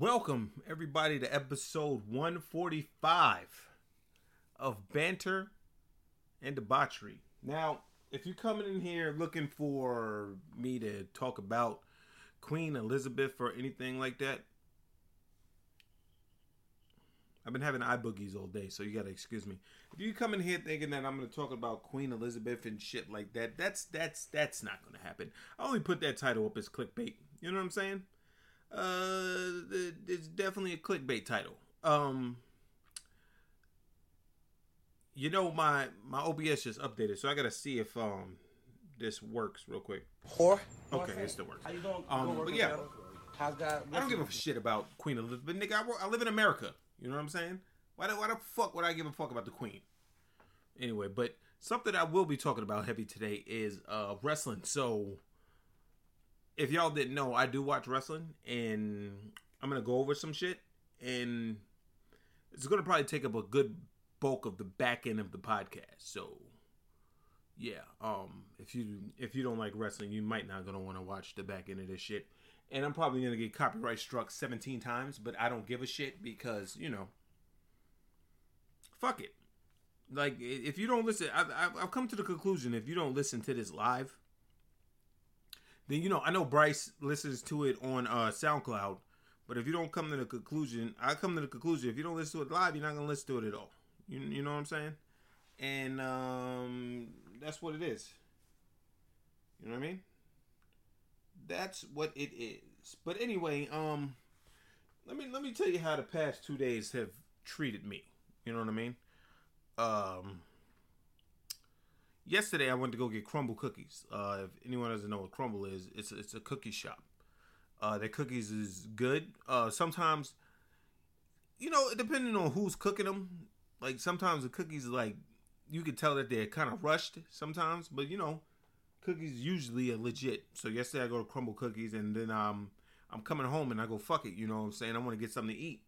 Welcome, everybody, to episode 145 of Banter and Debauchery. Now, if you're coming in here looking for me to talk about Queen Elizabeth or anything like that, I've been having eye boogies all day, so you gotta excuse me. If you come in here thinking that I'm gonna talk about Queen Elizabeth and shit like that, that's that's that's not gonna happen. I only put that title up as clickbait. You know what I'm saying? Uh, it's definitely a clickbait title. Um, you know my my OBS just updated, so I gotta see if um this works real quick. Whore. Okay, it still works. How you doing? Um, but yeah. How's God? I don't give a shit about Queen Elizabeth, nigga. I, work, I live in America. You know what I'm saying? Why the, why the fuck would I give a fuck about the Queen? Anyway, but something I will be talking about heavy today is uh wrestling. So, if y'all didn't know, I do watch wrestling, and I'm gonna go over some shit, and it's gonna probably take up a good bulk of the back end of the podcast. So, yeah, um, if you if you don't like wrestling, you might not gonna want to watch the back end of this shit and I'm probably gonna get copyright struck 17 times, but I don't give a shit because you know, fuck it. Like if you don't listen, I've, I've I've come to the conclusion if you don't listen to this live, then you know I know Bryce listens to it on uh, SoundCloud, but if you don't come to the conclusion, I come to the conclusion if you don't listen to it live, you're not gonna listen to it at all. You you know what I'm saying? And um, that's what it is. You know what I mean? that's what it is. But anyway, um let me let me tell you how the past 2 days have treated me. You know what I mean? Um Yesterday I went to go get Crumbl cookies. Uh if anyone doesn't know what Crumbl is, it's it's a cookie shop. Uh their cookies is good. Uh sometimes you know, depending on who's cooking them, like sometimes the cookies like you can tell that they're kind of rushed sometimes, but you know, cookies usually are legit. So yesterday I go to Crumbl Cookies and then um I'm coming home and I go fuck it, you know what I'm saying? I want to get something to eat.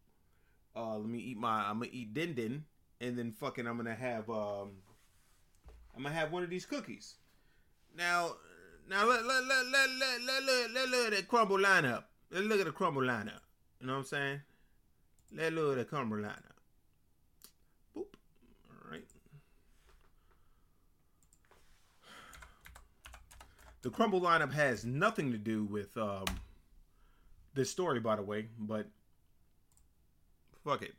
Uh let me eat my I'm gonna eat din din and then fucking I'm gonna have um I'm gonna have one of these cookies. Now now let let let let let let let, let look at that Crumbl lineup. Let's look at the Crumbl lineup. You know what I'm saying? Let look at the Crumbl lineup. Boop. Alright. the Crumbl lineup has nothing to do with um, this story, by the way, but fuck it.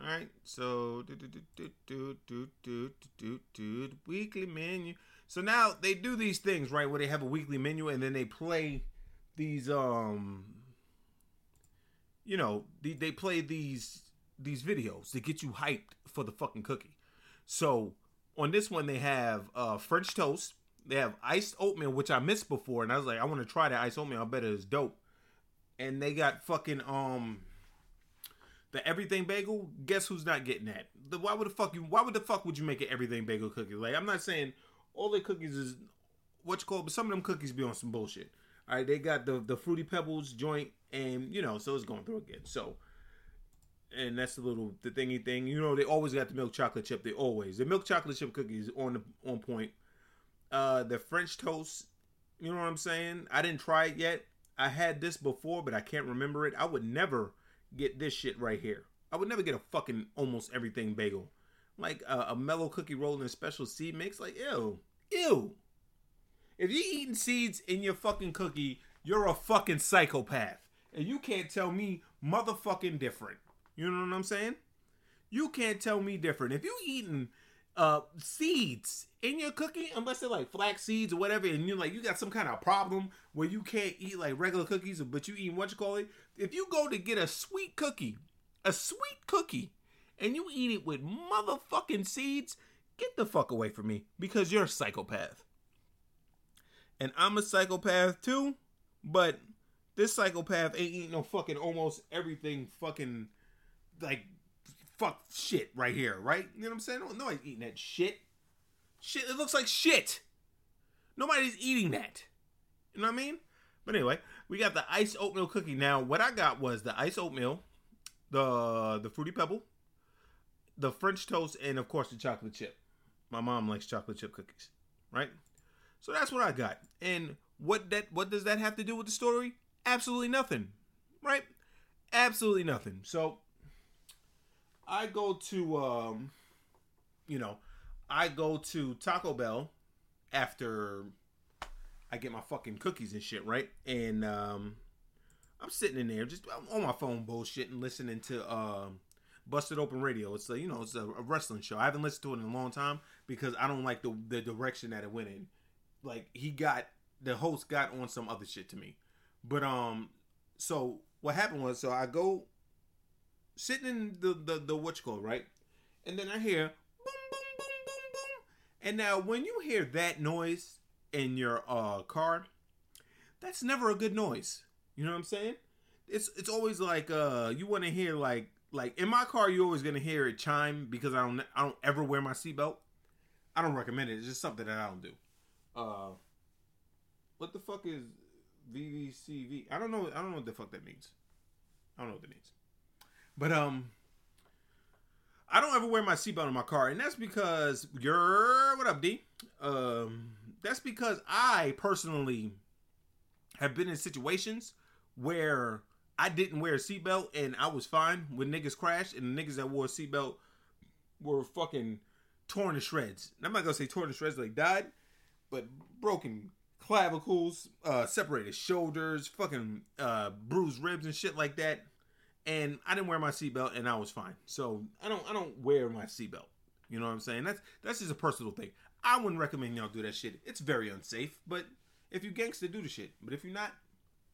All right, so do do do do do do do do do weekly menu. So now they do these things right where they have a weekly menu and then they play these um, you know, they, they play these these videos to get you hyped for the fucking cookie. So on this one they have uh French toast. They have iced oatmeal, which I missed before, and I was like, I want to try the iced oatmeal. I bet it's dope. And they got fucking um the everything bagel. Guess who's not getting that? The why would the fuck you? Why would the fuck would you make an everything bagel cookie? Like I'm not saying all their cookies is what you call, but some of them cookies be on some bullshit. All right, they got the the fruity pebbles joint, and you know, so it's going through again. So and that's the little the thingy thing. You know, they always got the milk chocolate chip. They always the milk chocolate chip cookies on the on point. Uh, the French toast. You know what I'm saying? I didn't try it yet. I had this before, but I can't remember it. I would never get this shit right here. I would never get a fucking almost everything bagel, like a, a mellow cookie roll and a special seed mix. Like ew, ew. If you eating seeds in your fucking cookie, you're a fucking psychopath, and you can't tell me motherfucking different. You know what I'm saying? You can't tell me different. If you eating uh seeds in your cookie, unless they're like flax seeds or whatever, and you're like you got some kind of problem where you can't eat like regular cookies, but you eat what you call it. If you go to get a sweet cookie, a sweet cookie, and you eat it with motherfucking seeds, get the fuck away from me because you're a psychopath. And I'm a psychopath too, but this psychopath ain't eating no fucking almost everything fucking like fuck shit right here, right? You know what I'm saying? No, nobody's eating that shit. Shit, it looks like shit. Nobody's eating that. You know what I mean? But anyway, we got the ice oatmeal cookie. Now, what I got was the ice oatmeal, the the fruity pebble, the French toast, and of course the chocolate chip. My mom likes chocolate chip cookies, right? So that's what I got. And what that what does that have to do with the story? Absolutely nothing, right? Absolutely nothing. So I go to um you know, I go to Taco Bell after I get my fucking cookies and shit, right? And um I'm sitting in there just on my phone bullshitting, listening to um Busted Open Radio. It's a you know it's a, a, wrestling show. I haven't listened to it in a long time because I don't like the the direction that it went in. Like he got the host got on some other shit to me, but um, so what happened was so I go sitting in the the the what you call right, and then I hear boom boom boom boom boom, and now when you hear that noise in your uh car, that's never a good noise. You know what I'm saying? It's it's always like uh you want to hear like like in my car, you're always gonna hear it chime because I don't I don't ever wear my seatbelt. I don't recommend it. It's just something that I don't do. Uh, what the fuck is VVCV? I don't know. I don't know what the fuck that means. I don't know what that means. But um, I don't ever wear my seatbelt in my car, and that's because you're what up, D. Um, that's because I personally have been in situations where I didn't wear a seatbelt and I was fine when niggas crashed and the niggas that wore a seatbelt were fucking torn to shreds. I'm not gonna say torn to shreds like died, but broken clavicles, uh, separated shoulders, fucking uh, bruised ribs and shit like that. And I didn't wear my seatbelt and I was fine. So I don't I don't wear my seatbelt. You know what I'm saying? That's that's just a personal thing. I wouldn't recommend y'all do that shit. It's very unsafe. But if you gangster, do the shit. But if you're not,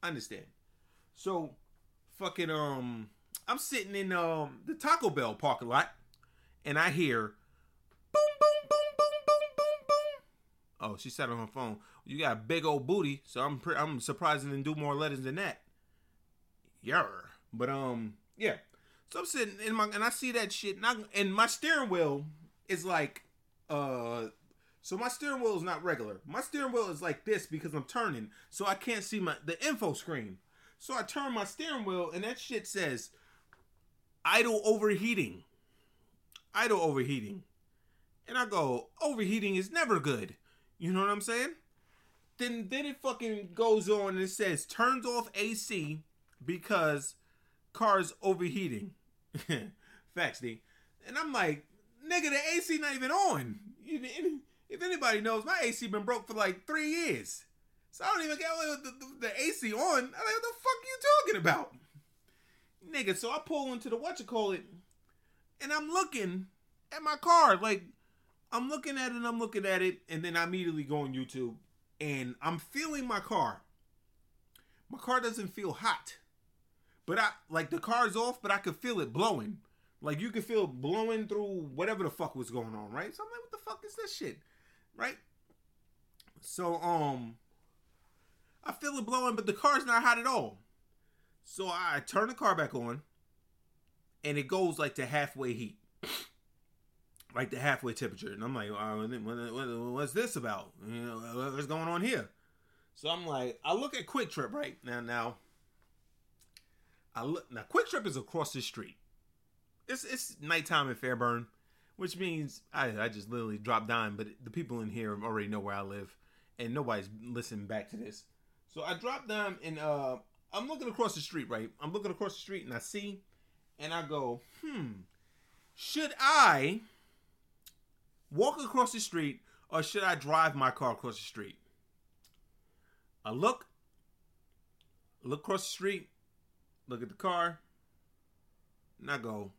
I understand. So fucking um I'm sitting in um the Taco Bell parking lot and I hear boom boom boom boom boom boom boom. Oh, she said on her phone, "You got a big old booty," so I'm pre- I'm surprised and do more letters than that. Yeah, but um yeah. So I'm sitting in my and I see that shit and, I, and my steering wheel is like uh so my steering wheel is not regular. My steering wheel is like this because I'm turning, so I can't see my the info screen. So I turn my steering wheel and that shit says idle overheating. Idle overheating. And I go, overheating is never good. You know what I'm saying? Then then it fucking goes on and it says turns off AC because car's overheating. Facts, D. And I'm like, nigga, the AC not even on. If anybody knows, my AC been broke for like three years. So I don't even get the, the, the, AC on. I'm like, what the fuck you talking about? Nigga, so I pull into the what you call it, and I'm looking at my car. Like, I'm looking at it and I'm looking at it, and then I immediately go on YouTube and I'm feeling my car. My car doesn't feel hot. But I like the car's off, but I could feel it blowing. Like you could feel blowing through whatever the fuck was going on, right? So I'm like, what the fuck is this shit? Right? So um I feel it blowing, but the car's not hot at all. So I turn the car back on, and it goes like to halfway heat, like the halfway temperature. And I'm like, what's this about? You know, what's going on here? So I'm like, I look at QuikTrip right now. Now, I look now. QuikTrip is across the street. It's it's nighttime in Fairburn, which means I I just literally drop down. But the people in here already know where I live, and nobody's listening back to this. So I drop down and uh, I'm looking across the street, right? I'm looking across the street and I see, and I go, hmm, should I walk across the street or should I drive my car across the street? I look, look across the street, look at the car, and I go,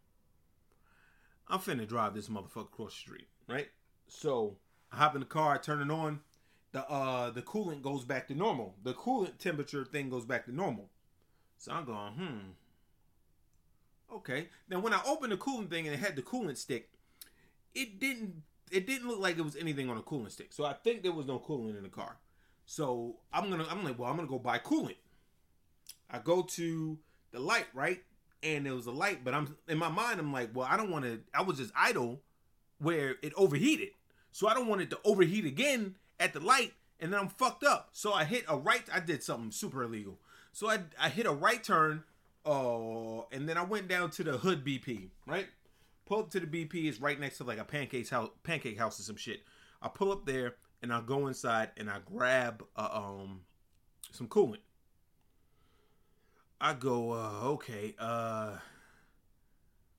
I'm finna drive this motherfucker across the street, right? So I hop in the car, I turn it on, the uh the coolant goes back to normal. The coolant temperature thing goes back to normal. So I'm going, hmm. Okay. Now when I opened the coolant thing and it had the coolant stick, it didn't it didn't look like it was anything on a coolant stick. So I think there was no coolant in the car. So I'm gonna I'm like, well, I'm gonna go buy coolant. I go to the light, right? And it was a light, but I'm in my mind, I'm like, well, I don't want to. I was just idle where it overheated, so I don't want it to overheat again at the light and then I'm fucked up. So I hit a right. I did something super illegal. So I I hit a right turn. Oh, and then I went down to the hood BP. Right, pull up to the BP. is right next to like a pancake house, pancake house or some shit. I pull up there and I go inside and I grab um some coolant. I go, uh, okay, uh,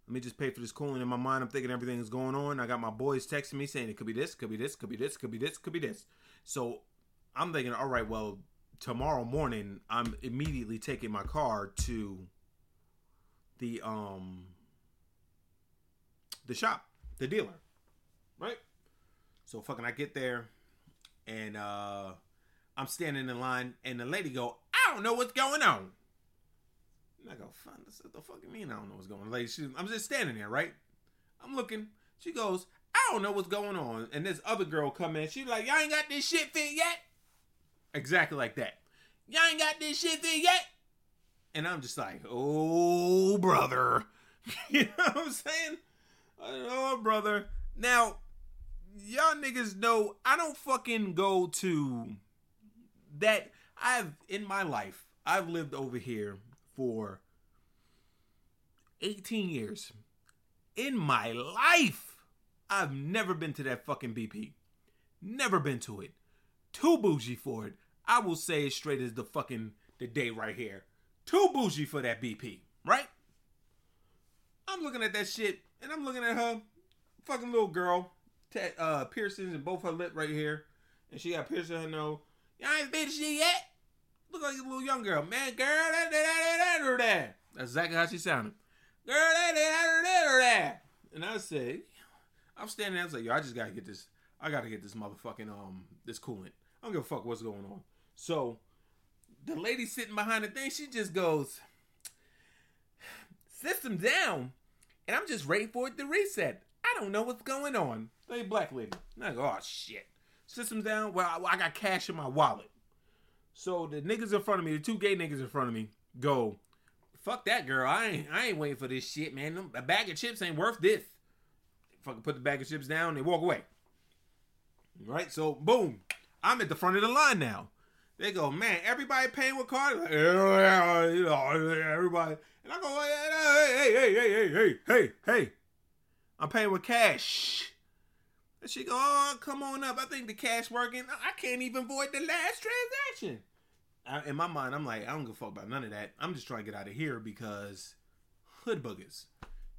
let me just pay for this cooling. In my mind, I'm thinking everything is going on. I got my boys texting me saying it could be this, could be this, could be this, could be this, could be this. So I'm thinking, all right, well, tomorrow morning, I'm immediately taking my car to the um the shop, the dealer, right? So fucking, I get there, and uh I'm standing in line, and the lady go, I don't know what's going on. And I go, fine, what the fuck you mean I don't know what's going on? Lady, she, I'm just standing there, right? I'm looking. She goes, I don't know what's going on. And this other girl come in, she like, y'all ain't got this shit fit yet? Exactly like that. Y'all ain't got this shit fit yet? And I'm just like, oh, brother. you know what I'm saying? Oh, brother. Now, y'all niggas know I don't fucking go to that. I've, in my life, I've lived over here for 18 years. In my life, I've never been to that fucking BP. Never been to it. Too bougie for it. I will say it straight as the fucking the day right here. Too bougie for that BP, right? I'm looking at that shit and I'm looking at her fucking little girl, uh, piercings in both her lip right here, and she got piercing her nose. Y'all ain't been to shit yet. Look like a little young girl, man. Girl, that that that that that. That's exactly how she sounded. Girl, that that that that. And I said, I'm standing there. I was like, yo, I just gotta get this. I gotta get this motherfucking um this coolant. I don't give a fuck what's going on. So the lady sitting behind the thing, she just goes, system down, and I'm just waiting for it to reset. I don't know what's going on. Hey, black lady. And I go, oh shit. System's down. Well, I, I got cash in my wallet. So the niggas in front of me, the two gay niggas in front of me, go, fuck that girl. I ain't I ain't waiting for this shit, man. A bag of chips ain't worth this. Fucking put the bag of chips down and walk away. Right? So boom. I'm at the front of the line now. They go, man, everybody paying with card? Everybody. And I go, hey, hey, hey, hey, hey, hey, hey, hey. I'm paying with cash. And she go, oh, come on up. I think the cash working. I can't even void the last transaction. I, in my mind, I'm like, I don't give a fuck about none of that. I'm just trying to get out of here because hood boogers.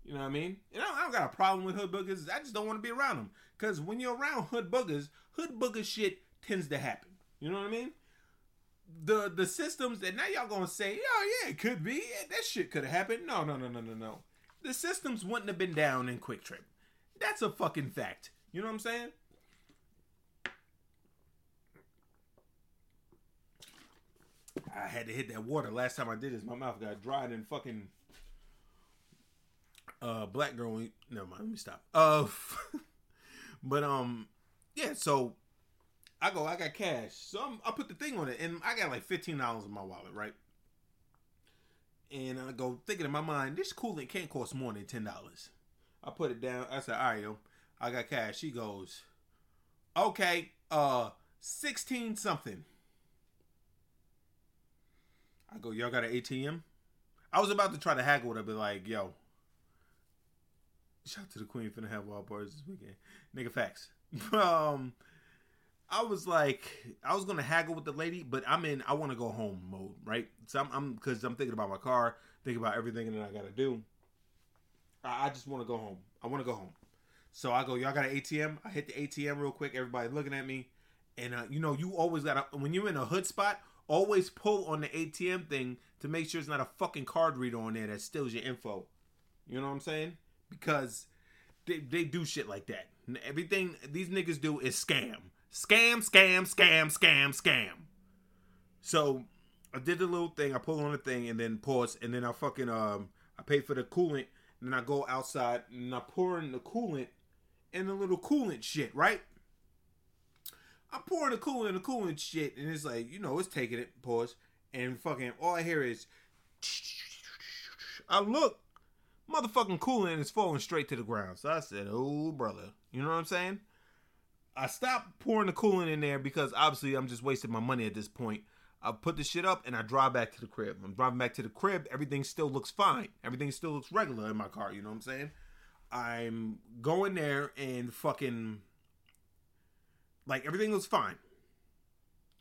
You know what I mean? You know, I don't got a problem with hood boogers. I just don't want to be around them. Because when you're around hood boogers, hood booger shit tends to happen. You know what I mean? The the systems that now y'all gonna say, oh yeah, it could be. Yeah, that shit could have happened. No, no, no, no, no, no. The systems wouldn't have been down in QuikTrip. That's a fucking fact. You know what I'm saying? I had to hit that water. Last time I did this, my mouth got dried and fucking uh black girl. Never mind. Let me stop. Uh, but um, yeah. So I go. I got cash. So I'm, I put the thing on it, and I got like fifteen dollars in my wallet, right? And I go thinking in my mind, this coolant can't cost more than ten dollars. I put it down. I said, all right, yo, I got cash. She goes, okay, uh, sixteen something. I go, y'all got an ATM? I was about to try to haggle with her, but like, yo, shout out to the queen finna have wild parties this weekend, nigga. Facts. um, I was like, I was gonna haggle with the lady, but I'm in. I want to go home mode, right? So I'm, I'm, because I'm thinking about my car, thinking about everything that I gotta do. I, I just want to go home. I want to go home. So I go, y'all got an ATM? I hit the ATM real quick. Everybody looking at me, and uh, you know, you always got to when you're in a hood spot always pull on the ATM thing to make sure it's not a fucking card reader on there that steals your info. You know what I'm saying? Because they, they do shit like that. Everything these niggas do is scam. Scam, scam, scam, scam, scam. So I did the little thing, I pull on the thing and then pause and then I fucking um I pay for the coolant and then I go outside and I pour in the coolant and the little coolant shit, right? I'm pouring the coolant, the coolant shit, and it's like, you know, it's taking it, pause, and fucking all I hear is I look, motherfucking coolant is falling straight to the ground. So I said, Oh brother. You know what I'm saying? I stopped pouring the coolant in there because obviously I'm just wasting my money at this point. I put the shit up and I drive back to the crib. I'm driving back to the crib. Everything still looks fine. Everything still looks regular in my car. You know what I'm saying? I'm going there and fucking like everything was fine.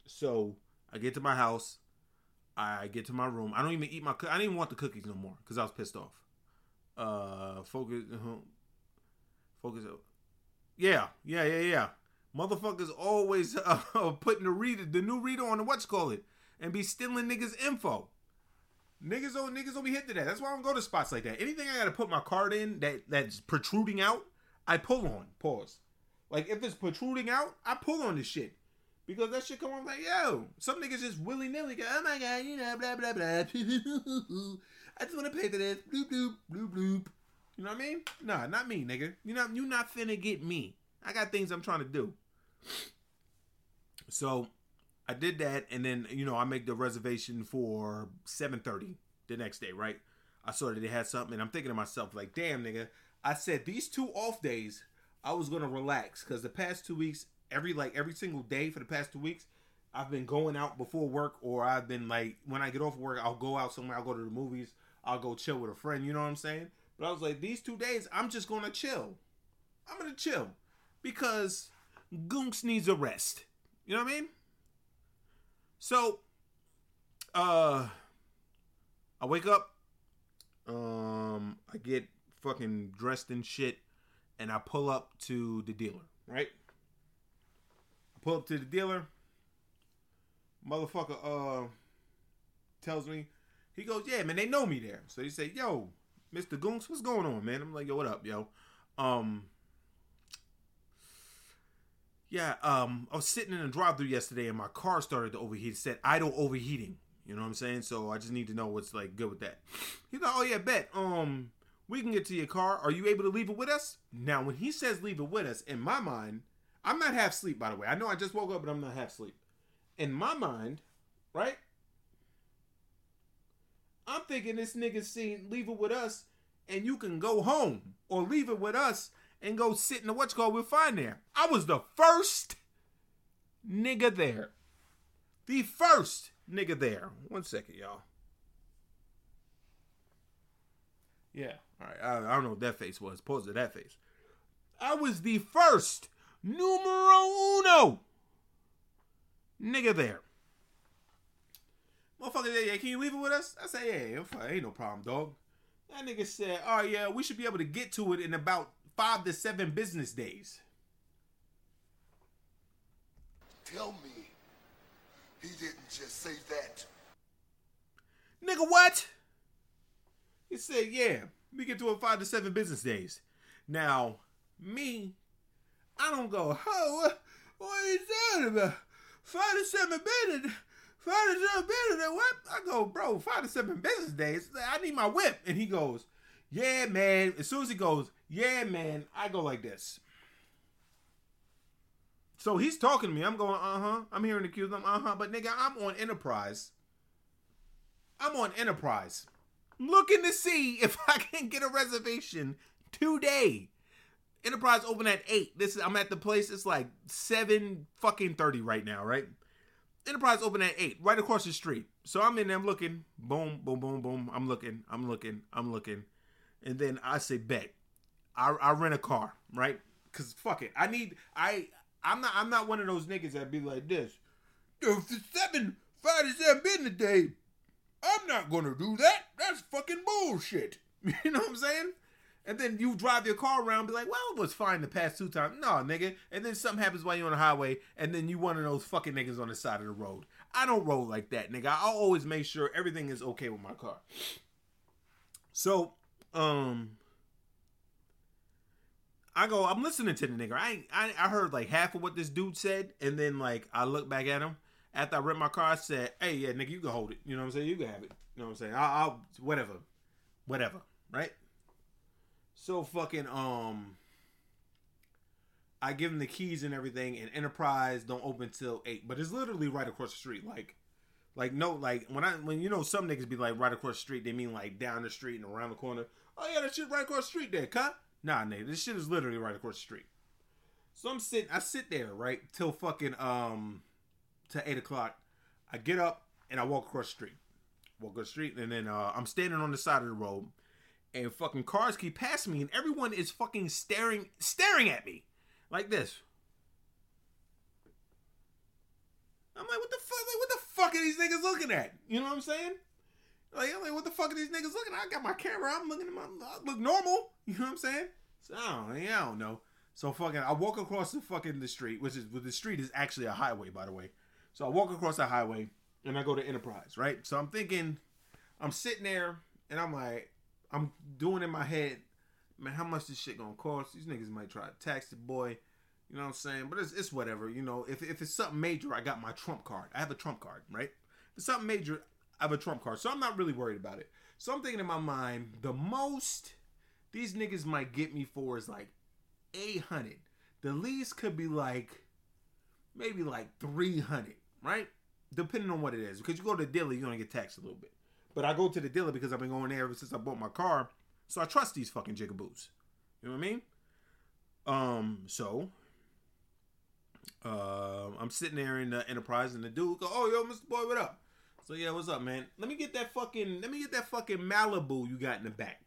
So I get to my house. I get to my room. I don't even eat my. I didn't even want the cookies no more because I was pissed off. Uh, focus. Uh, focus. Yeah, yeah, yeah, yeah. Motherfuckers always uh, putting the reader, the new reader on the what's call it, and be stealing niggas info. Niggas don't niggas don't be hit to that. That's why I don't go to spots like that. Anything I gotta put my card in that that's protruding out, I pull on. Pause. Like if it's protruding out, I pull on the shit. Because that shit come on like, yo, some niggas just willy nilly go, oh my god, you know, blah blah blah. I just wanna pay for this. Bloop bloop, bloop bloop. You know what I mean? Nah, not me, nigga. You know, you not finna get me. I got things I'm trying to do. So I did that, and then you know I make the reservation for 7:30 the next day. Right? I saw that they had something, and I'm thinking to myself like, damn, nigga. I said these two off days I was gonna relax because the past two weeks, every like every single day for the past two weeks, I've been going out before work, or I've been like when I get off work, I'll go out somewhere. I'll go to the movies. I'll go chill with a friend. You know what I'm saying? But I was like, these two days, I'm just gonna chill. I'm gonna chill because Goonks needs a rest. You know what I mean? So, uh, I wake up, um, I get fucking dressed and shit, and I pull up to the dealer, right? I pull up to the dealer. Motherfucker, uh, tells me, he goes, yeah, man, they know me there. So he say, yo, Mr. Goonks, what's going on, man? I'm like, yo, what up, yo? Um, yeah, um, I was sitting in a drive-through yesterday, and my car started to overheat. It said idle overheating. You know what I'm saying? So I just need to know what's like good with that. He's like, oh yeah, bet. Um, we can get to your car. Are you able to leave it with us? Now, when he says leave it with us, in my mind, I'm not half asleep. By the way, I know I just woke up, but I'm not half asleep. In my mind, right? I'm thinking this nigga saying leave it with us, and you can go home, or leave it with us and go sit in the what's called we'll find there. I was the first nigga there. The first nigga there. One second, y'all. Yeah, all right. I, I don't know what that face was. Pose to that face. I was the first numero uno nigga there. Motherfucker, yeah, can you leave it with us? I say, yeah, ain't no problem, dog. That nigga said, oh yeah, we should be able to get to it in about five to seven business days. Tell me he didn't just say that. Nigga, what? He said, yeah, we get to it five to seven business days. Now, me, I don't go, oh, what are you talking about? Five to seven business Five to seven business days, what? I go, bro, five to seven business days. I need my whip. And he goes, yeah, man. As soon as he goes, yeah, man, I go like this. So he's talking to me. I'm going, uh huh. I'm hearing the cues. I'm, uh huh. But nigga, I'm on Enterprise. I'm on Enterprise. Looking to see if I can get a reservation today. Enterprise open at eight. This is I'm at the place. It's like seven fucking thirty right now, right? Enterprise open at eight, right across the street. So I'm in there, I'm looking, boom, boom, boom, boom. I'm looking, I'm looking, I'm looking. And then I say, bet. I, I rent a car, right? Cause fuck it. I need I I'm not I'm not one of those niggas that be like this. If it's seven five to seven business day, I'm not gonna do that. That's fucking bullshit. You know what I'm saying? And then you drive your car around, be like, well, it was fine the past two times. No, nigga. And then something happens while you're on the highway, and then you one of those fucking niggas on the side of the road. I don't roll like that, nigga. I always make sure everything is okay with my car. So, um, I go, I'm listening to the nigga. I, I I heard like half of what this dude said, and then like I look back at him after I rent my car. I said, "Hey, yeah, nigga, you can hold it. You know what I'm saying? You can have it. You know what I'm saying? I'll, I'll whatever, whatever, right?" So fucking um, I give him the keys and everything, and Enterprise don't open till eight, but it's literally right across the street. Like, like no, like when I when you know some niggas be like right across the street, they mean like down the street and around the corner. Oh yeah, that shit right across the street there, cut. Nah, nigga, this shit is literally right across the street. So I'm sitting, I sit there right till fucking um, to eight o'clock. I get up and I walk across the street, walk across the street, and then uh, I'm standing on the side of the road, and fucking cars keep passing me, and everyone is fucking staring, staring at me like this. I'm like, what the fuck? Like, what the fuck are these niggas looking at? You know what I'm saying? Like, I'm like, what the fuck are these niggas looking at? I got my camera. I'm looking at my, I look normal. You know what I'm saying? So I don't, yeah, I don't know. So fucking, I walk across the fucking the street, which is, the street is actually a highway, by the way. So I walk across the highway and I go to Enterprise, right? So I'm thinking, I'm sitting there and I'm like, I'm doing in my head, man, how much this shit gonna cost? These niggas might try to tax the boy. You know what I'm saying? But it's, it's whatever. You know, if, if it's something major, I got my trump card. I have a trump card, right? If it's something major, Have a trump card. So I'm not really worried about it. So I'm thinking in my mind, the most these niggas might get me for is like 800. The least could be like maybe like 300, right? Depending on what it is. Because you go to the dealer, you're going to get taxed a little bit. But I go to the dealer because I've been going there ever since I bought my car. So I trust these fucking jigaboos. You know what I mean? Um, so uh, I'm sitting there in the enterprise and the dude go, Oh yo, Mr. Boy, what up? So yeah, what's up, man? Let me get that fucking let me get that fucking Malibu you got in the back.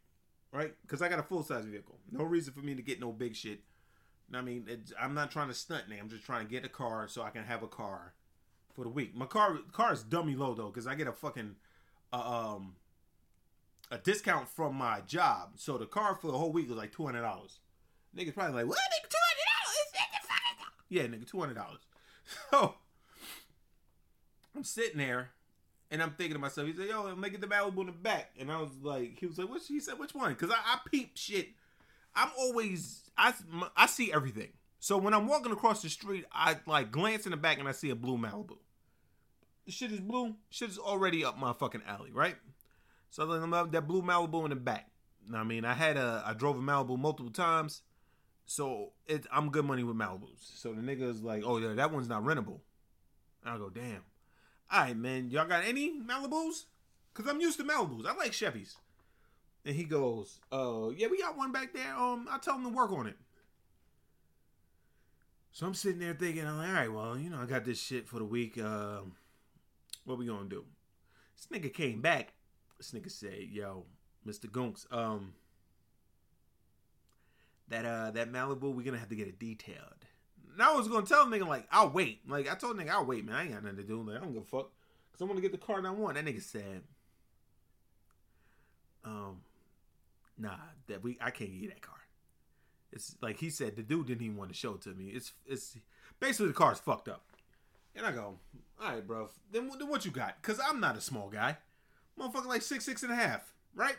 Right? Because I got a full size vehicle. No reason for me to get no big shit. I mean, I'm not trying to stunt name. I'm just trying to get a car so I can have a car for the week. My car car is dummy low though, because I get a fucking uh, um a discount from my job. So the car for the whole week was like two hundred dollars. Niggas probably like, what nigga two hundred dollars? Yeah, nigga, two hundred dollars. So I'm sitting there and I'm thinking to myself, he said, yo, make it the Malibu in the back. And I was like, he was like, what? He said, which one? Because I, I peep shit. I'm always, I, I see everything. So when I'm walking across the street, I like glance in the back and I see a blue Malibu. Shit is blue. Shit is already up my fucking alley, right? So I'm up that blue Malibu in the back. Now I mean, I had a, I drove a Malibu multiple times. So it, I'm good money with Malibus. So the nigga's like, oh yeah, that one's not rentable. And I go, damn. All right, man, y'all got any Malibus? Cause I'm used to Malibus. I like Chevys. And he goes, "Oh, yeah, we got one back there. Um, I tell him to work on it." So I'm sitting there thinking, I'm like, all right, well, you know, I got this shit for the week. Uh, what we gonna do? This nigga came back. This nigga said, "Yo, Mr. Gunks, um, that uh that Malibu, we're gonna have to get it detailed." Now I was gonna tell a nigga like I'll wait. Like I told nigga I'll wait, man. I ain't got nothing to do. Like I don't give a fuck. Cause I want to get the car that I want. That nigga said, um, nah, that we I can't get that car. It's like he said the dude didn't even want to show it to me. It's it's basically the car's fucked up. And I go, all right, bro. Then, then what you got? Cause I'm not a small guy. Motherfucker like six six and a half, right?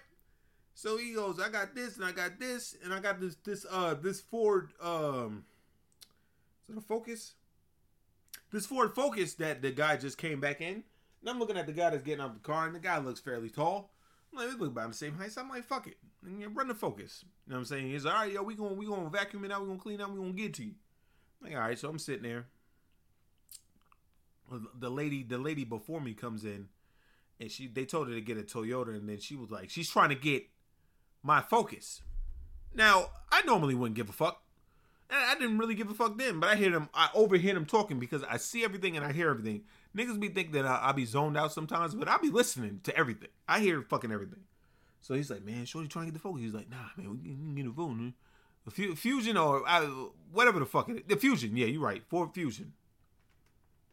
So he goes, I got this and I got this and I got this this uh this Ford um is it a Focus? This Ford Focus that the guy just came back in. And I'm looking at the guy that's getting out the car, and the guy looks fairly tall. I'm like, look about the same height. So I'm like, fuck it. And you run the Focus. You know what I'm saying? He's like, all right, yo, we gonna we gonna vacuum it out, we gonna clean it out, we gonna get to you. I'm like, all right, so I'm sitting there. The lady, the lady before me comes in, and she they told her to get a Toyota, and then she was like, she's trying to get my Focus. Now, I normally wouldn't give a fuck. I didn't really give a fuck then, but I hear them, I overhear them talking because I see everything and I hear everything. Niggas be think that I, I be zoned out sometimes, but I be listening to everything. I hear fucking everything. So he's like, man, Shorty trying to get the focus. He's like, nah, man, we can get a phone. Fusion or I, whatever the fuck it is. The fusion, yeah, you're right. Ford Fusion.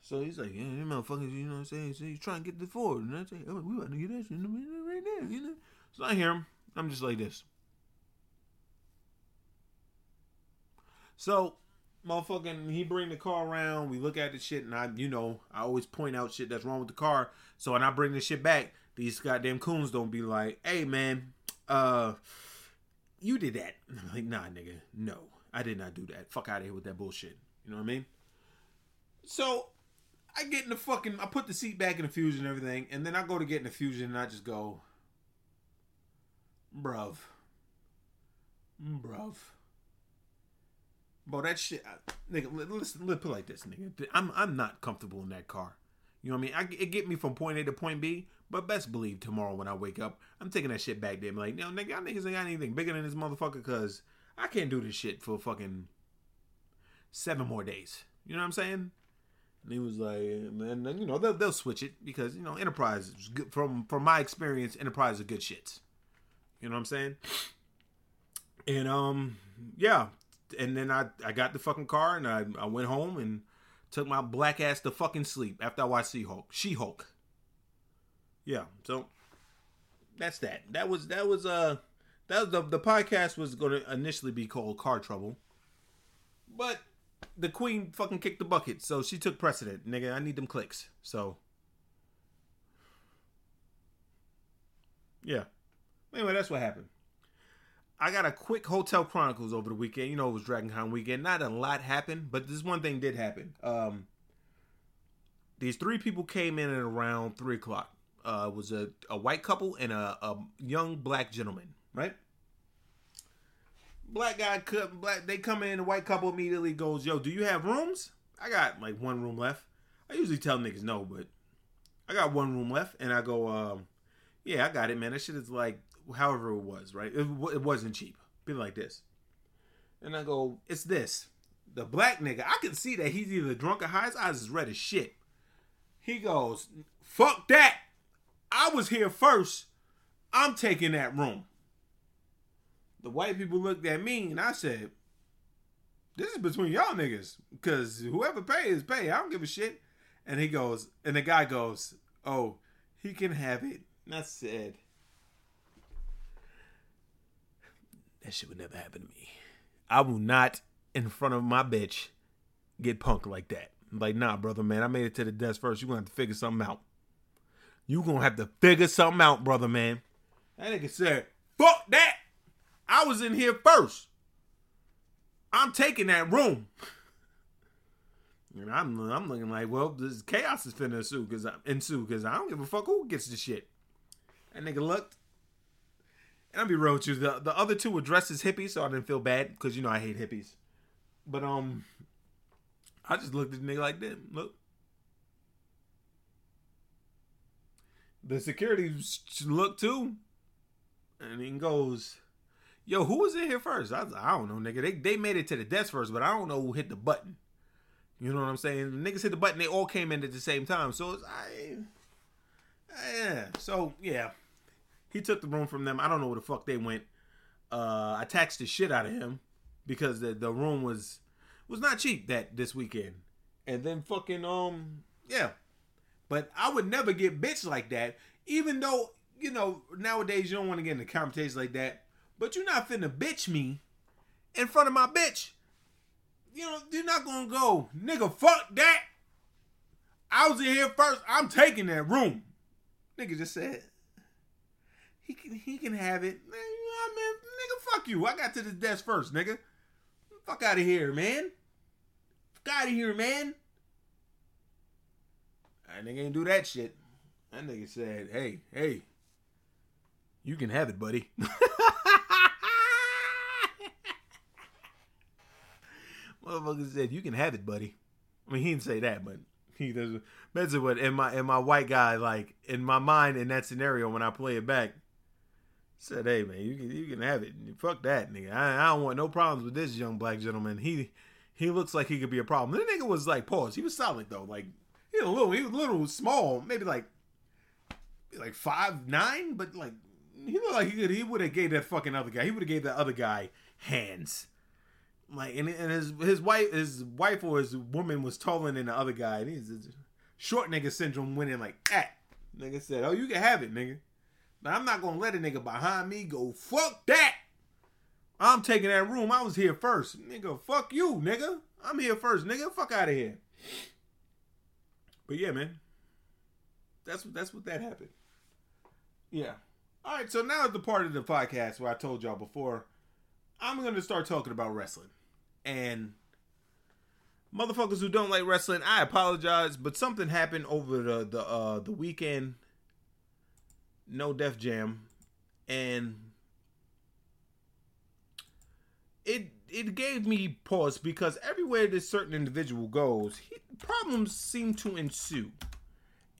So he's like, yeah, you motherfuckers, you know what I'm saying? So he's trying to get the Ford. And I say, oh, we about to get that shit right now, you know? So I hear him. I'm just like this. So, motherfucking, he bring the car around. We look at the shit, and I, you know, I always point out shit that's wrong with the car. So when I bring the shit back, these goddamn coons don't be like, "Hey, man, uh, you did that." I'm like, "Nah, nigga, no, I did not do that. Fuck out of here with that bullshit." You know what I mean? So I get in the fucking, I put the seat back in the fusion and everything, and then I go to get in the fusion, and I just go, "Bruv, bruv." Bro, that shit, nigga. Listen, let's put it like this, nigga. I'm I'm not comfortable in that car. You know what I mean? I, it get me from point A to point B, but best believe tomorrow when I wake up, I'm taking that shit back there. I'm like, no, nigga, y'all niggas ain't got anything bigger than this motherfucker, cause I can't do this shit for fucking seven more days. You know what I'm saying? And he was like, and then you know they'll they'll switch it because you know Enterprise is good from from my experience. Enterprise are good shits. You know what I'm saying? And um, yeah, and then I I got the fucking car and I I went home and Took my black ass to fucking sleep after I watched She-Hulk. She-Hulk. Yeah, so that's that. That was that was uh that was the the podcast was going to initially be called Car Trouble, but the Queen fucking kicked the bucket, so she took precedent. Nigga, I need them clicks. So yeah. Anyway, that's what happened. I got a quick Hotel Chronicles over the weekend. You know, it was Dragon Con weekend. Not a lot happened, but this one thing did happen. Um, these three people came in at around three o'clock. Uh, it was a, a white couple and a, a young black gentleman, right? Black guy, black. They come in. The white couple immediately goes, "Yo, do you have rooms? I got like one room left. I usually tell niggas no, but I got one room left." And I go, um, "Yeah, I got it, man. That shit is like however it was, right? It, it wasn't cheap. Be like this. And I go, it's this. The black nigga, I can see that he's either drunk or high. His eyes is red as shit. He goes, fuck that. I was here first. I'm taking that room. The white people looked at me and I said, this is between y'all niggas. Because whoever pays, pay. I don't give a shit. And he goes, and the guy goes, oh, he can have it. And I said, That shit would never happen to me. I will not, in front of my bitch, get punked like that. like, nah, brother, man, I made it to the desk first. You're gonna have to figure something out. You gonna have to figure something out, brother, man. That nigga said, fuck that. I was in here first. I'm taking that room. And I'm, I'm looking like, well, this chaos is finna because ensue because I don't give a fuck who gets the shit. That nigga looked and I'll be real with you. The the other two were dressed as hippies, so I didn't feel bad because you know I hate hippies. But um, I just looked at the nigga like that. Look, the security looked too, and he goes, "Yo, who was in here first? I, I don't know, nigga. They they made it to the desk first, but I don't know who hit the button. You know what I'm saying? The niggas hit the button. They all came in at the same time. So it's I, yeah. So yeah." He took the room from them. I don't know where the fuck they went. Uh, I taxed the shit out of him because the the room was was not cheap that this weekend. And then fucking um yeah. But I would never get bitch like that, even though, you know, nowadays you don't want to get into conversations like that. But you're not finna bitch me in front of my bitch. You know, you're not gonna go, nigga, fuck that. I was in here first. I'm taking that room. Nigga just said, he can he can have it. Man, you know what I mean? Nigga, fuck you. I got to the desk first, nigga. Fuck out of here, man. Fuck out of here, man. That nigga ain't do that shit. That nigga said, hey, hey, you can have it, buddy. Motherfucker said, you can have it, buddy. I mean, he didn't say that, but he does. That's what in my in my white guy like in my mind in that scenario when I play it back. Said, hey man, you can you can have it. Fuck that nigga. I, I don't want no problems with this young black gentleman. He he looks like he could be a problem. The nigga was like, pause. He was solid though. Like he was a little, he was a little small, maybe like like five nine, but like he looked like he could. He would have gave that fucking other guy. He would have gave that other guy hands. Like and, and his his wife his wife or his woman was taller than the other guy. And he's short nigga syndrome went in like that. Nigga said, "Oh, you can have it, nigga." Now I'm not gonna let a nigga behind me go, fuck that. I'm taking that room. I was here first. Nigga, fuck you, nigga. I'm here first, nigga. Fuck out of here. But yeah, man. That's that's what that happened. Yeah. All right, so now at the part of the podcast where I told y'all before, I'm to start talking about wrestling. And motherfuckers who don't like wrestling, I apologize, but something happened over the the uh the weekend no Def Jam, and it it gave me pause because everywhere this certain individual goes, he, problems seem to ensue.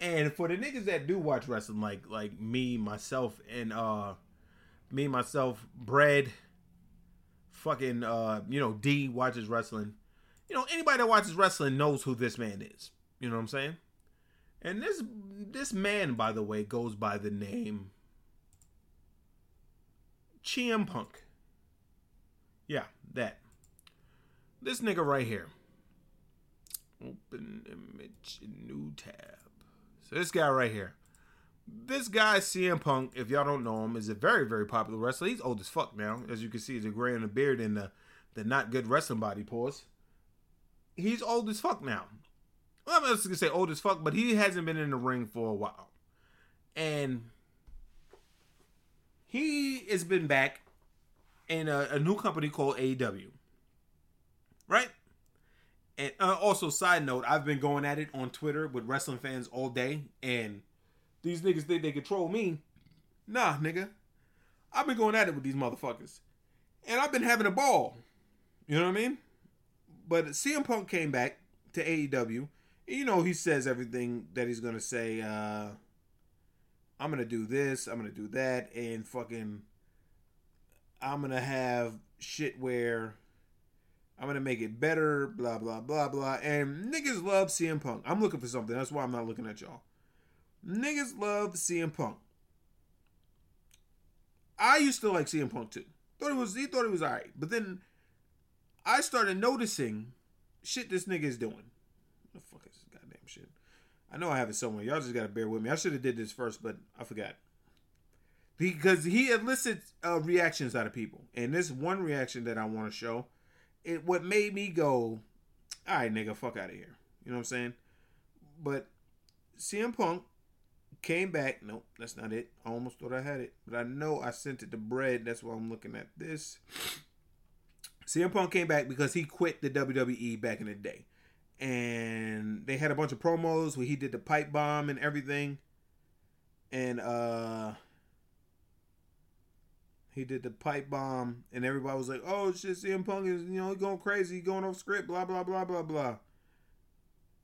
And for the niggas that do watch wrestling, like like me, myself, and uh me, myself, Bread, fucking uh, you know, D watches wrestling. You know, anybody that watches wrestling knows who this man is. You know what I'm saying? And this this man, by the way, goes by the name CM Punk. Yeah, that. This nigga right here. Open image, new tab. So this guy right here. This guy, CM Punk, if y'all don't know him, is a very, very popular wrestler. He's old as fuck now. As you can see, the gray and the beard and the, the not good wrestling body pause. He's old as fuck now. Well, I'm not gonna say old as fuck, but he hasn't been in the ring for a while. And he has been back in a, a new company called AEW. Right? And uh, also, side note, I've been going at it on Twitter with wrestling fans all day, and these niggas think they control me. Nah, nigga. I've been going at it with these motherfuckers. And I've been having a ball. You know what I mean? But CM Punk came back to AEW. You know, he says everything that he's to say. Uh, I'm to do this, I'm to do that, and fucking. I'm to have shit where I'm gonna make it better, blah blah blah blah. And niggas love CM Punk. I'm looking for something. That's why I'm not looking at y'all. Niggas love CM Punk. I used to like CM Punk too. Thought he was he thought he was alright. But then I started noticing shit this nigga is doing. What the fuck is this goddamn shit? I know I have it somewhere. Y'all just gotta bear with me. I should have did this first, but I forgot. Because he elicits uh, reactions out of people. And this one reaction that I want to show it what made me go, all right, nigga, fuck out of here. You know what I'm saying? But CM Punk came back. Nope, that's not it. I almost thought I had it, but I know I sent it to Bread. That's why I'm looking at this. CM Punk came back because he quit the WWE back in the day. And they had a bunch of promos where he did the pipe bomb and everything. And uh he did the pipe bomb, and everybody was like, "Oh shit, CM Punk is you know going crazy, going off script, blah blah blah blah blah."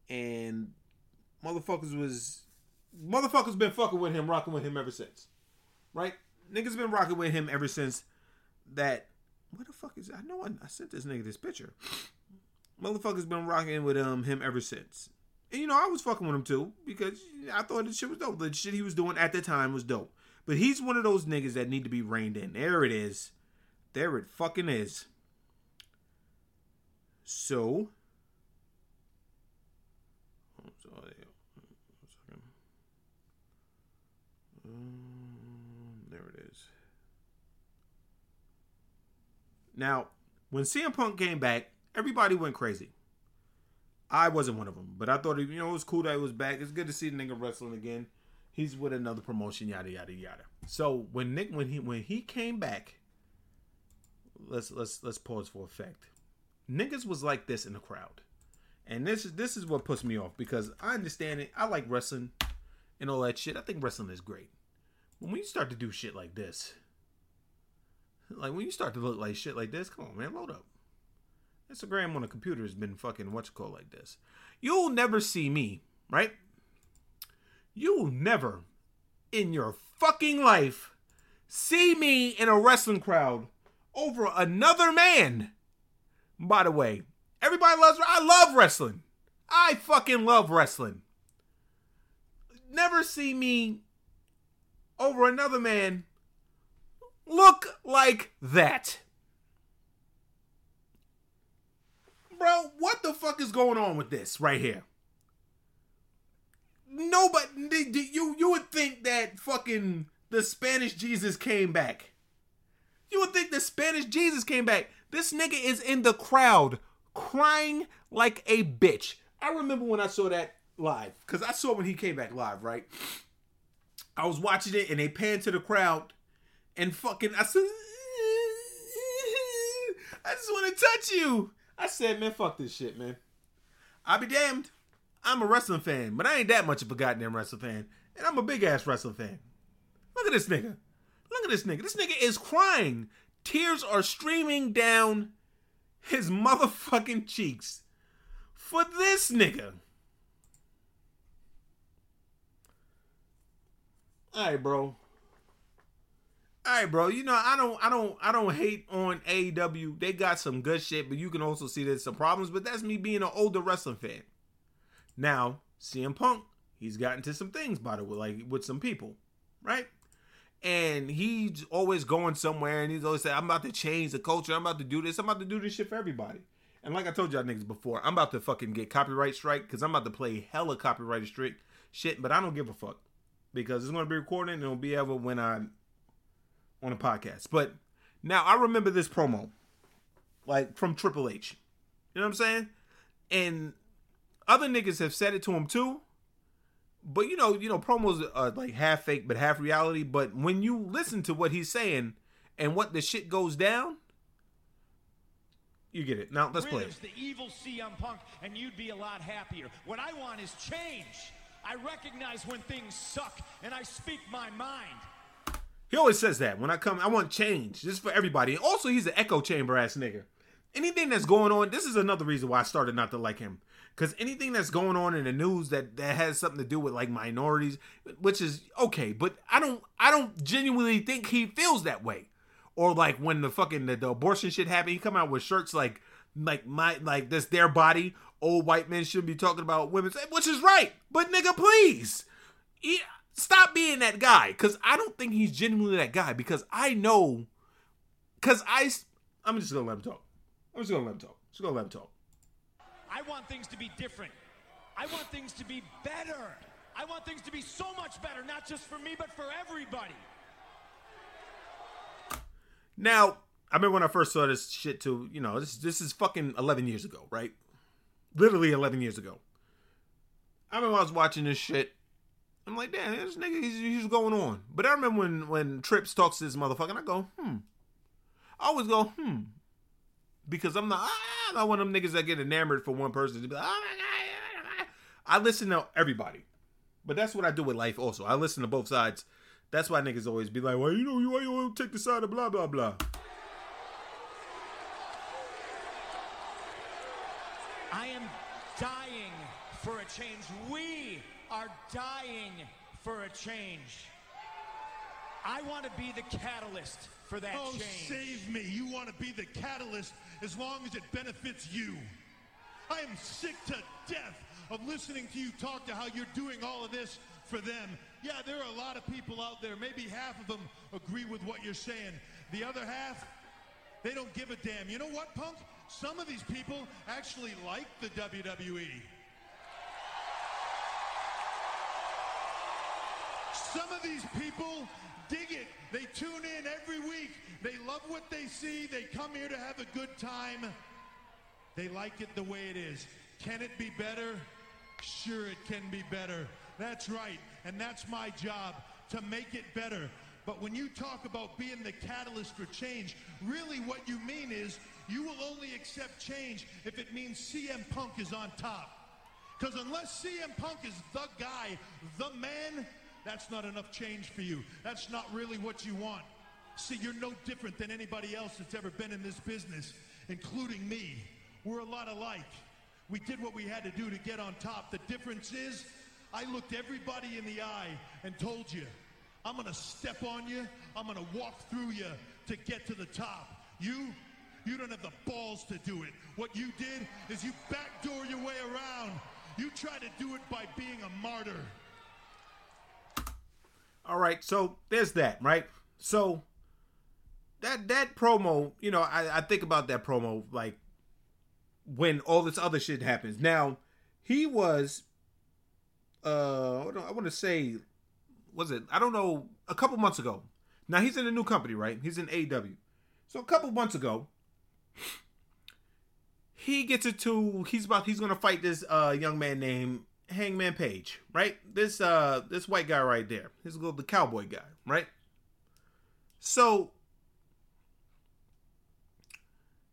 And motherfuckers was motherfuckers been fucking with him, rocking with him ever since, right? Niggas been rocking with him ever since that. Where the fuck is I know I, I sent this nigga this picture. Motherfuckers been rocking with um him ever since. And you know I was fucking with him too because I thought the shit was dope. The shit he was doing at the time was dope. But he's one of those niggas that need to be reined in. There it is. There it fucking is. So. There it is. Now, when CM Punk came back, everybody went crazy. I wasn't one of them, but I thought you know it was cool that he was back. It's good to see the nigga wrestling again he's with another promotion, yada yada yada. So when Nick when he when he came back, let's let's let's pause for effect. Niggas was like this in the crowd, and this is this is what puts me off because I understand it. I like wrestling and all that shit. I think wrestling is great. When you start to do shit like this, like when you start to look like shit like this, come on, man, load up. Instagram on a computer has been fucking what's called like this. You'll never see me, right? You'll never in your fucking life see me in a wrestling crowd over another man. By the way, everybody loves I love wrestling. I fucking love wrestling. Never see me over another man look like that. Bro, what the fuck is going on with this right here? nobody you you would think that fucking the Spanish Jesus came back. You would think the Spanish Jesus came back. This nigga is in the crowd crying like a bitch. I remember when I saw that live because I saw when he came back live, right? I was watching it and they panned to the crowd and fucking I said, I just want to touch you. I said, man, fuck this shit, man. I'll be damned. I'm a wrestling fan, but I ain't that much of a goddamn wrestling fan. And I'm a big ass wrestling fan. Look at this nigga. Look at this nigga. This nigga is crying. Tears are streaming down his motherfucking cheeks for this nigga. Alright, bro. Alright, bro. You know, I don't I don't I don't hate on AEW. They got some good shit, but you can also see there's some problems. But that's me being an older wrestling fan. Now, CM Punk, he's gotten to some things by the way, like with some people, right? And he's always going somewhere and he's always saying, I'm about to change the culture, I'm about to do this, I'm about to do this shit for everybody. And like I told y'all niggas before, I'm about to fucking get copyright strike because I'm about to play hella copyright strike shit, but I don't give a fuck because it's gonna be recorded and it'll be ever when I'm on a podcast. But now I remember this promo, like from Triple H. You know what I'm saying? And other niggas have said it to him too. But you know, you know, promos are like half fake but half reality. But when you listen to what he's saying and what the shit goes down, you get it. Now let's play. It. the evil CM Punk, and you'd be a lot happier. What I want is change. I recognize when things suck, and I speak my mind. He always says that when I come, I want change. Is for everybody. And also, he's an echo chamber ass nigga. Anything that's going on, this is another reason why I started not to like him. Because anything that's going on in the news that, that has something to do with like minorities, which is okay, but I don't I don't genuinely think he feels that way. Or like when the fucking the, the abortion shit happened, he come out with shirts like like my like this their body. Old white men shouldn't be talking about women, which is right. But nigga, please. Yeah stop being that guy because I don't think he's genuinely that guy because I know because I I'm just gonna let him talk. I'm just gonna let him talk. Just gonna let him talk. I want things to be different. I want things to be better. I want things to be so much better, not just for me, but for everybody. Now, I remember when I first saw this shit too, you know, this this is fucking 11 years ago, right? Literally 11 years ago. I remember I was watching this shit I'm like, damn, this nigga, he's, he's going on. But I remember when when Trips talks to this motherfucker, and I go, hmm. I always go, hmm. Because I'm not, I'm not one of them niggas that get enamored for one person to be like, oh my God. I listen to everybody. But that's what I do with life also. I listen to both sides. That's why niggas always be like, well, you know, you, why you take the side of blah, blah, blah. I am dying for a change. We are dying for a change. I want to be the catalyst for that oh, change. save me. You want to be the catalyst as long as it benefits you. I am sick to death of listening to you talk to how you're doing all of this for them. Yeah, there are a lot of people out there. Maybe half of them agree with what you're saying. The other half, they don't give a damn. You know what, Punk? Some of these people actually like the WWE. Some of these people dig it. They tune in every week. They love what they see. They come here to have a good time. They like it the way it is. Can it be better? Sure, it can be better. That's right. And that's my job to make it better. But when you talk about being the catalyst for change, really what you mean is you will only accept change if it means CM Punk is on top. Because unless CM Punk is the guy, the man, that's not enough change for you. That's not really what you want. See, you're no different than anybody else that's ever been in this business, including me. We're a lot alike. We did what we had to do to get on top. The difference is, I looked everybody in the eye and told you, I'm gonna step on you, I'm gonna walk through you to get to the top. You, you don't have the balls to do it. What you did is you backdoor your way around. You try to do it by being a martyr. All right, so there's that, right? So that that promo, you know, I, I think about that promo like when all this other shit happens. Now, he was uh I want to say was it I don't know a couple months ago. Now he's in a new company, right? He's in AW. So a couple months ago, he gets it to he's about he's gonna fight this uh young man named Hangman Page, right? This uh this white guy right there. He's little the cowboy guy, right? So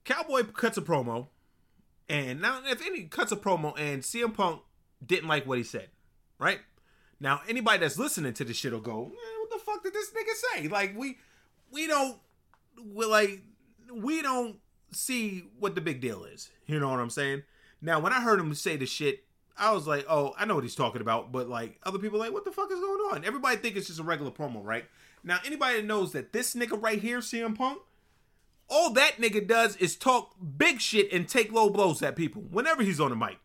Cowboy cuts a promo, and now if any cuts a promo and CM Punk didn't like what he said, right? Now anybody that's listening to this shit will go, what the fuck did this nigga say? Like we we don't we like we don't see what the big deal is. You know what I'm saying? Now when I heard him say the shit I was like, oh, I know what he's talking about, but like other people like, what the fuck is going on? Everybody think it's just a regular promo, right? Now, anybody that knows that this nigga right here, CM Punk, all that nigga does is talk big shit and take low blows at people whenever he's on the mic.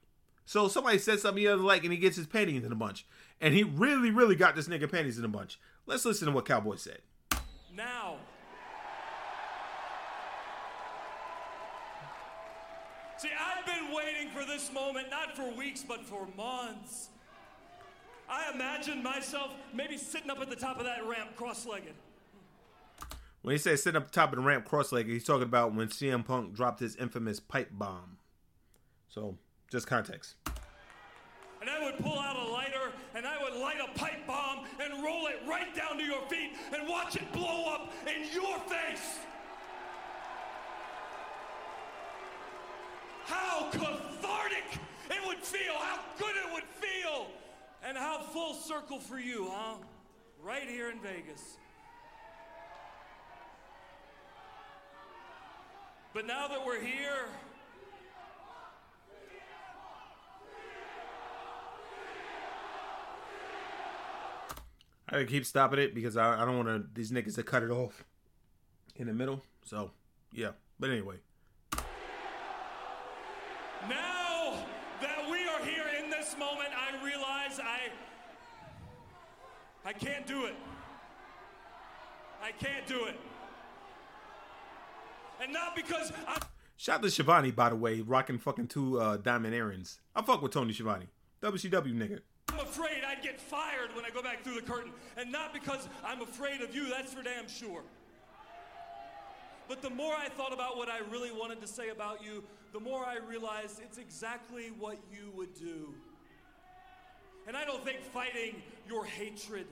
So somebody says something he doesn't like and he gets his panties in a bunch. And he really, really got this nigga panties in a bunch. Let's listen to what Cowboy said. Now, See, I've been waiting for this moment not for weeks, but for months. I imagined myself maybe sitting up at the top of that ramp cross legged. When he says sitting up at the top of the ramp cross-legged, he's talking about when CM Punk dropped his infamous pipe bomb. So, just context. And I would pull out a lighter and I would light a pipe bomb and roll it right down to your feet and watch it blow up in your face. How cathartic it would feel, how good it would feel, and how full circle for you, huh? Right here in Vegas. But now that we're here, I gotta keep stopping it because I, I don't want to these niggas to cut it off in the middle. So, yeah. But anyway, Now that we are here in this moment, I realize I I can't do it. I can't do it. And not because I'm shout out to Schiavone by the way, rocking fucking two uh, diamond errands. I fuck with Tony Schiavone, WCW nigga. I'm afraid I'd get fired when I go back through the curtain. And not because I'm afraid of you, that's for damn sure. But the more I thought about what I really wanted to say about you, the more I realized it's exactly what you would do. And I don't think fighting your hatred,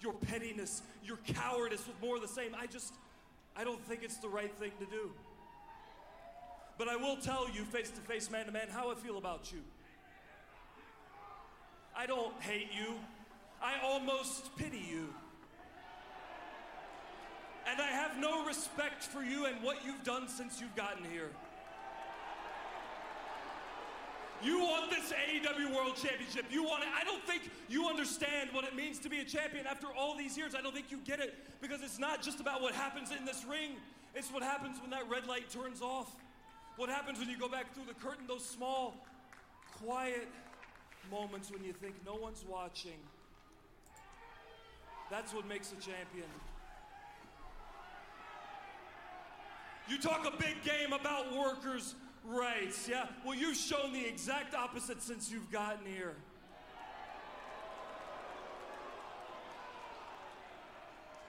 your pettiness, your cowardice with more of the same, I just, I don't think it's the right thing to do. But I will tell you, face to face, man to man, how I feel about you. I don't hate you, I almost pity you. And I have no respect for you and what you've done since you've gotten here. You want this AEW World Championship. You want it. I don't think you understand what it means to be a champion after all these years. I don't think you get it because it's not just about what happens in this ring, it's what happens when that red light turns off. What happens when you go back through the curtain, those small, quiet moments when you think no one's watching. That's what makes a champion. You talk a big game about workers' rights, yeah? Well, you've shown the exact opposite since you've gotten here.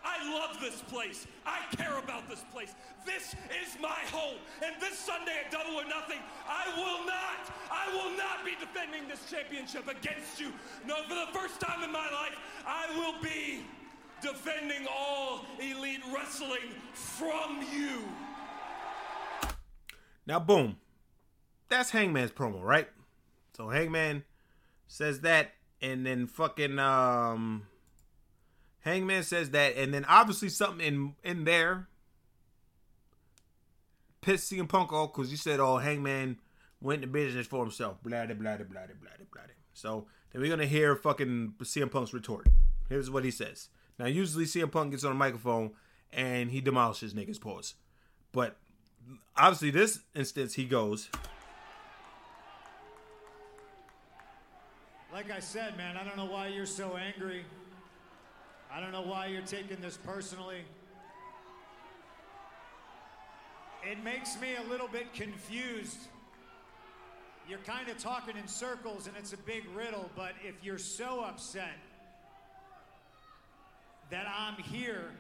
I love this place. I care about this place. This is my home. And this Sunday at Double or Nothing, I will not, I will not be defending this championship against you. No, for the first time in my life, I will be defending all elite wrestling from you. Now, boom. That's Hangman's promo, right? So Hangman says that, and then fucking um, Hangman says that, and then obviously something in in there pissed CM Punk off because you said, "Oh, Hangman went into business for himself." Blah blah blah blah blah blah. So then we're gonna hear fucking CM Punk's retort. Here's what he says. Now, usually CM Punk gets on a microphone and he demolishes niggas. Pause. But obviously, this instance, he goes. Like I said, man, I don't know why you're so angry. I don't know why you're taking this personally. It makes me a little bit confused. You're kind of talking in circles and it's a big riddle, but if you're so upset that I'm here,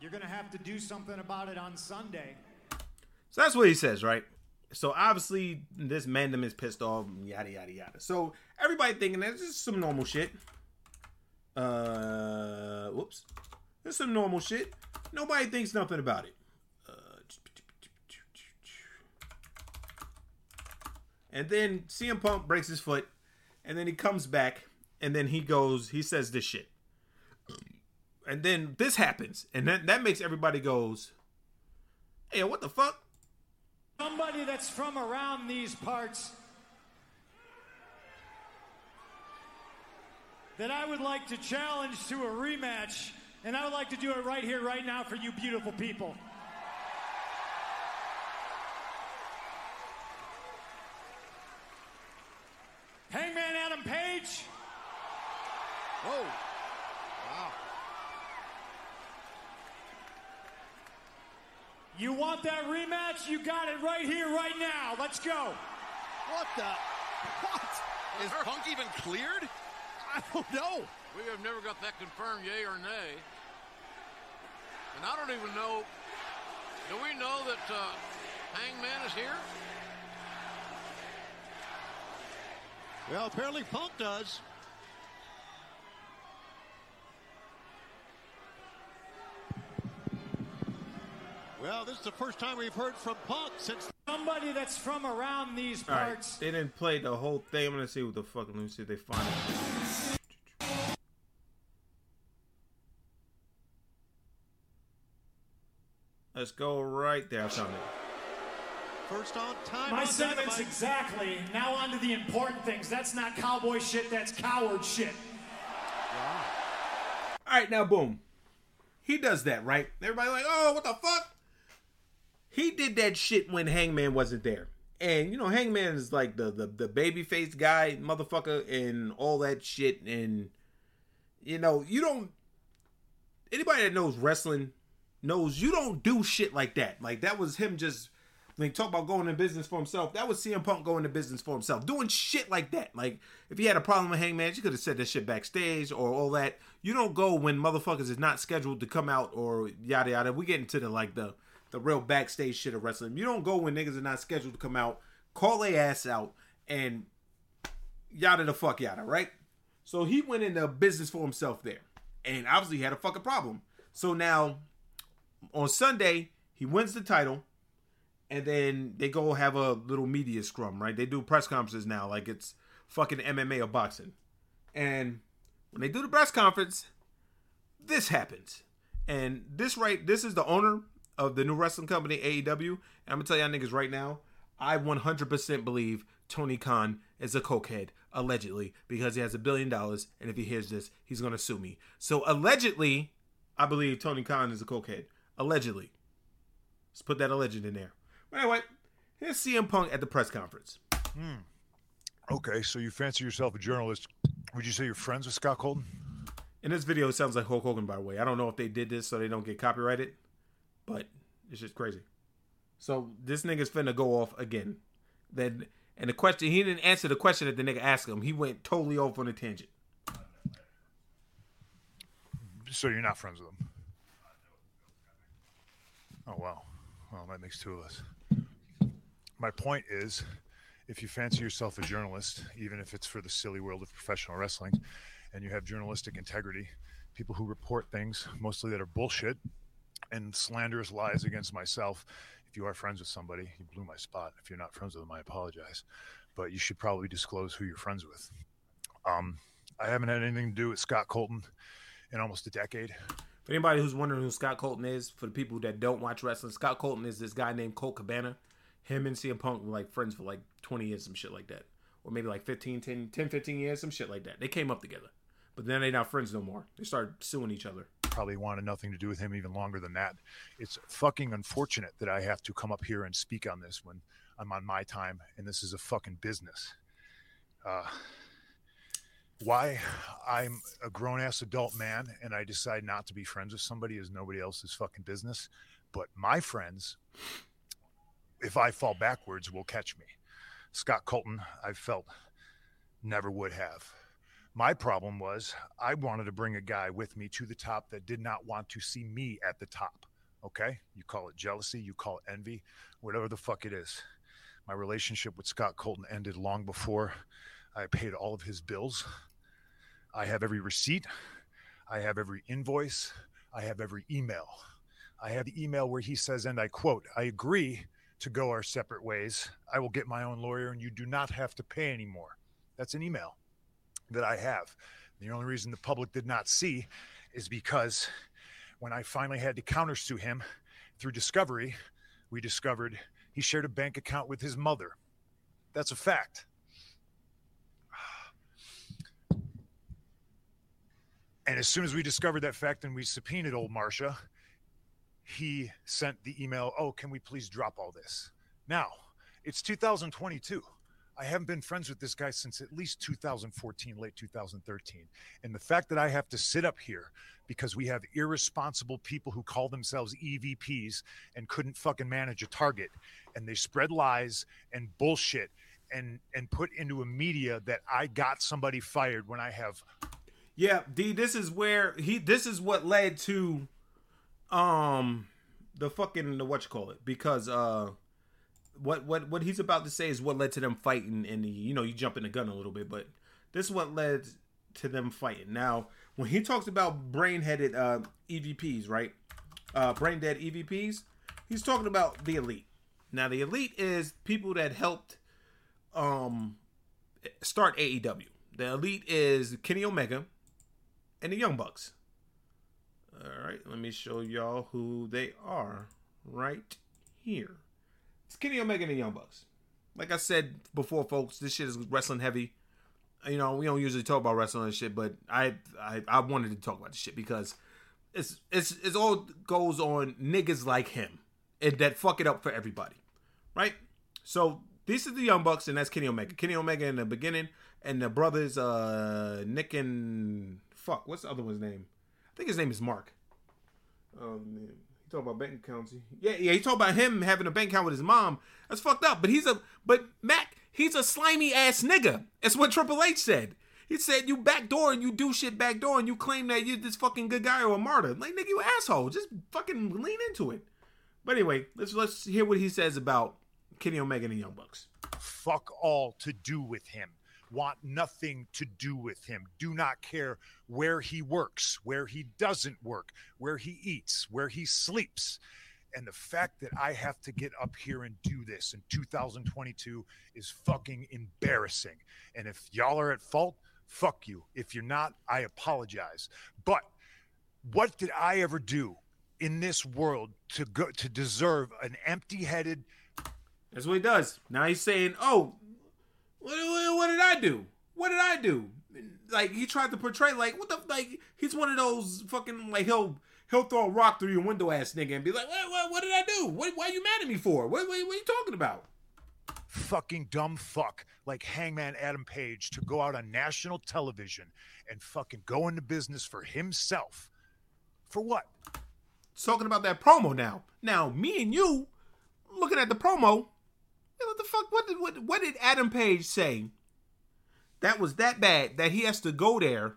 you're going to have to do something about it on Sunday. So that's what he says, right? So obviously this Mandem is pissed off, yada yada yada. So everybody thinking that's just some normal shit. Uh, whoops, that's some normal shit. Nobody thinks nothing about it. Uh, and then CM Punk breaks his foot, and then he comes back, and then he goes, he says this shit, and then this happens, and then that makes everybody goes, "Hey, what the fuck?" Somebody that's from around these parts that I would like to challenge to a rematch, and I would like to do it right here, right now for you beautiful people. Hangman Adam Page. Whoa. Wow. You want that rematch? You got it right here, right now. Let's go. What the? What? Is Punk even cleared? I don't know. We have never got that confirmed, yay or nay. And I don't even know. Do we know that uh, Hangman is here? Well, apparently Punk does. Well, this is the first time we've heard from Punk since. Somebody that's from around these All right, parts. they didn't play the whole thing. I'm gonna see what the fuck. Let me see if they find it. Let's go right there. I found it. First on time. My on sentiments Dynamite. exactly. Now on to the important things. That's not cowboy shit, that's coward shit. All right, now boom. He does that, right? Everybody like, oh, what the fuck? He did that shit when Hangman wasn't there. And you know, Hangman is like the the, the baby faced guy, motherfucker, and all that shit. And you know, you don't anybody that knows wrestling knows you don't do shit like that. Like that was him just when he talk about going in business for himself, that was CM Punk going to business for himself, doing shit like that. Like if he had a problem with Hangman, you could have said that shit backstage or all that. You don't go when motherfuckers is not scheduled to come out or yada yada. We get into the like the the real backstage shit of wrestling. You don't go when niggas are not scheduled to come out, call their ass out, and yada the fuck yada, right? So he went into business for himself there, and obviously he had a fucking problem. So now on Sunday he wins the title and then they go have a little media scrum, right? They do press conferences now, like it's fucking MMA or boxing. And when they do the press conference, this happens. And this right, this is the owner of the new wrestling company AEW. And I'm gonna tell y'all niggas right now, I 100% believe Tony Khan is a cokehead, allegedly, because he has a billion dollars, and if he hears this, he's gonna sue me. So allegedly, I believe Tony Khan is a cokehead. Allegedly. Let's put that alleged in there. But anyway, here's CM Punk at the press conference. Hmm. Okay, so you fancy yourself a journalist. Would you say you're friends with Scott Colton? In this video, it sounds like Hulk Hogan, by the way. I don't know if they did this so they don't get copyrighted, but it's just crazy. So this nigga's finna go off again. Then and the question he didn't answer the question that the nigga asked him. He went totally off on a tangent. So you're not friends with him? Oh, wow. Well, that makes two of us. My point is if you fancy yourself a journalist, even if it's for the silly world of professional wrestling, and you have journalistic integrity, people who report things mostly that are bullshit and slanderous lies against myself, if you are friends with somebody, you blew my spot. If you're not friends with them, I apologize. But you should probably disclose who you're friends with. Um, I haven't had anything to do with Scott Colton in almost a decade. For anybody who's wondering who Scott Colton is, for the people that don't watch wrestling, Scott Colton is this guy named Colt Cabana. Him and CM Punk were like friends for like 20 years, some shit like that. Or maybe like 15, 10, 10 15 years, some shit like that. They came up together. But then they're not friends no more. They started suing each other. Probably wanted nothing to do with him even longer than that. It's fucking unfortunate that I have to come up here and speak on this when I'm on my time and this is a fucking business. Uh, why I'm a grown ass adult man and I decide not to be friends with somebody is nobody else's fucking business. But my friends, if I fall backwards, will catch me. Scott Colton, I felt never would have. My problem was I wanted to bring a guy with me to the top that did not want to see me at the top. Okay? You call it jealousy, you call it envy, whatever the fuck it is. My relationship with Scott Colton ended long before I paid all of his bills. I have every receipt, I have every invoice, I have every email. I have the email where he says, and I quote, I agree to go our separate ways. I will get my own lawyer and you do not have to pay anymore. That's an email that I have. The only reason the public did not see is because when I finally had to countersue him through discovery, we discovered he shared a bank account with his mother. That's a fact. And as soon as we discovered that fact and we subpoenaed old Marcia, he sent the email, Oh, can we please drop all this? Now, it's 2022. I haven't been friends with this guy since at least 2014, late 2013. And the fact that I have to sit up here because we have irresponsible people who call themselves EVPs and couldn't fucking manage a target and they spread lies and bullshit and and put into a media that I got somebody fired when I have Yeah, D, this is where he this is what led to um the fucking the what you call it because uh what what what he's about to say is what led to them fighting and you know you jump in the gun a little bit but this is what led to them fighting. Now when he talks about brain-headed uh evps right? Uh brain dead evps he's talking about the elite. Now the elite is people that helped um start aew the elite is kenny omega and the young bucks. All right let me show y'all who they are right here it's Kenny Omega and the Young Bucks. Like I said before, folks, this shit is wrestling heavy. You know, we don't usually talk about wrestling and shit, but I I, I wanted to talk about this shit because it's it's it's all goes on niggas like him and that fuck it up for everybody, right? So these is the Young Bucks, and that's Kenny Omega. Kenny Omega in the beginning, and the brothers uh Nick and fuck, what's the other one's name? I think his name is Mark. Um, Talk about bank accounts. Yeah, yeah. He talked about him having a bank account with his mom. That's fucked up. But he's a but Mac. He's a slimy ass nigga. That's what Triple H said. He said you backdoor and you do shit backdoor and you claim that you're this fucking good guy or a martyr. Like nigga, you asshole. Just fucking lean into it. But anyway, let's let's hear what he says about Kenny Omega and the Young Bucks. Fuck all to do with him want nothing to do with him, do not care where he works, where he doesn't work, where he eats, where he sleeps. And the fact that I have to get up here and do this in 2022 is fucking embarrassing. And if y'all are at fault, fuck you. If you're not, I apologize. But what did I ever do in this world to go to deserve an empty-headed That's what he does. Now he's saying, "Oh, what, what, what, did I do? What did I do? Like he tried to portray like what the like he's one of those fucking like he'll he'll throw a rock through your window ass nigga and be like, what, what, what did I do? What, why are you mad at me for? What, what, what are you talking about? Fucking dumb fuck like Hangman Adam Page to go out on national television and fucking go into business for himself. For what? Talking about that promo now. Now, me and you looking at the promo, what the fuck? What did what, what did Adam Page say? That was that bad that he has to go there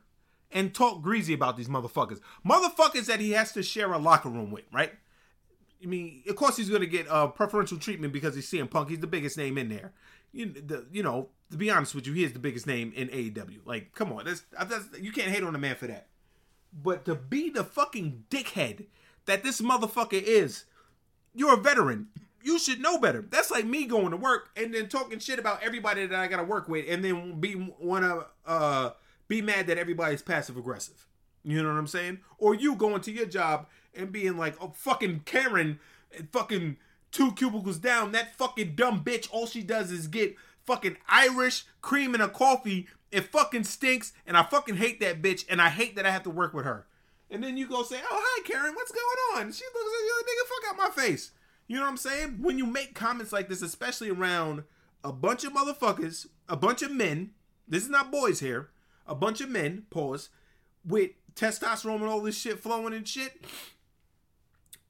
and talk greasy about these motherfuckers. Motherfuckers that he has to share a locker room with, right? I mean, of course he's gonna get uh, preferential treatment because he's CM Punk. He's the biggest name in there. You, the, you know, to be honest with you, he is the biggest name in AEW. Like, come on, that's, that's you can't hate on a man for that. But to be the fucking dickhead that this motherfucker is, you're a veteran you should know better. That's like me going to work and then talking shit about everybody that I gotta work with, and then be wanna uh be mad that everybody's passive aggressive. You know what I'm saying? Or you going to your job and being like, oh fucking Karen, fucking two cubicles down, that fucking dumb bitch. All she does is get fucking Irish cream in a coffee. It fucking stinks, and I fucking hate that bitch, and I hate that I have to work with her. And then you go say, "Oh hi Karen, what's going on?" She looks at you, like, nigga, fuck out my face. You know what I'm saying? When you make comments like this, especially around a bunch of motherfuckers, a bunch of men, this is not boys here, a bunch of men, pause, with testosterone and all this shit flowing and shit,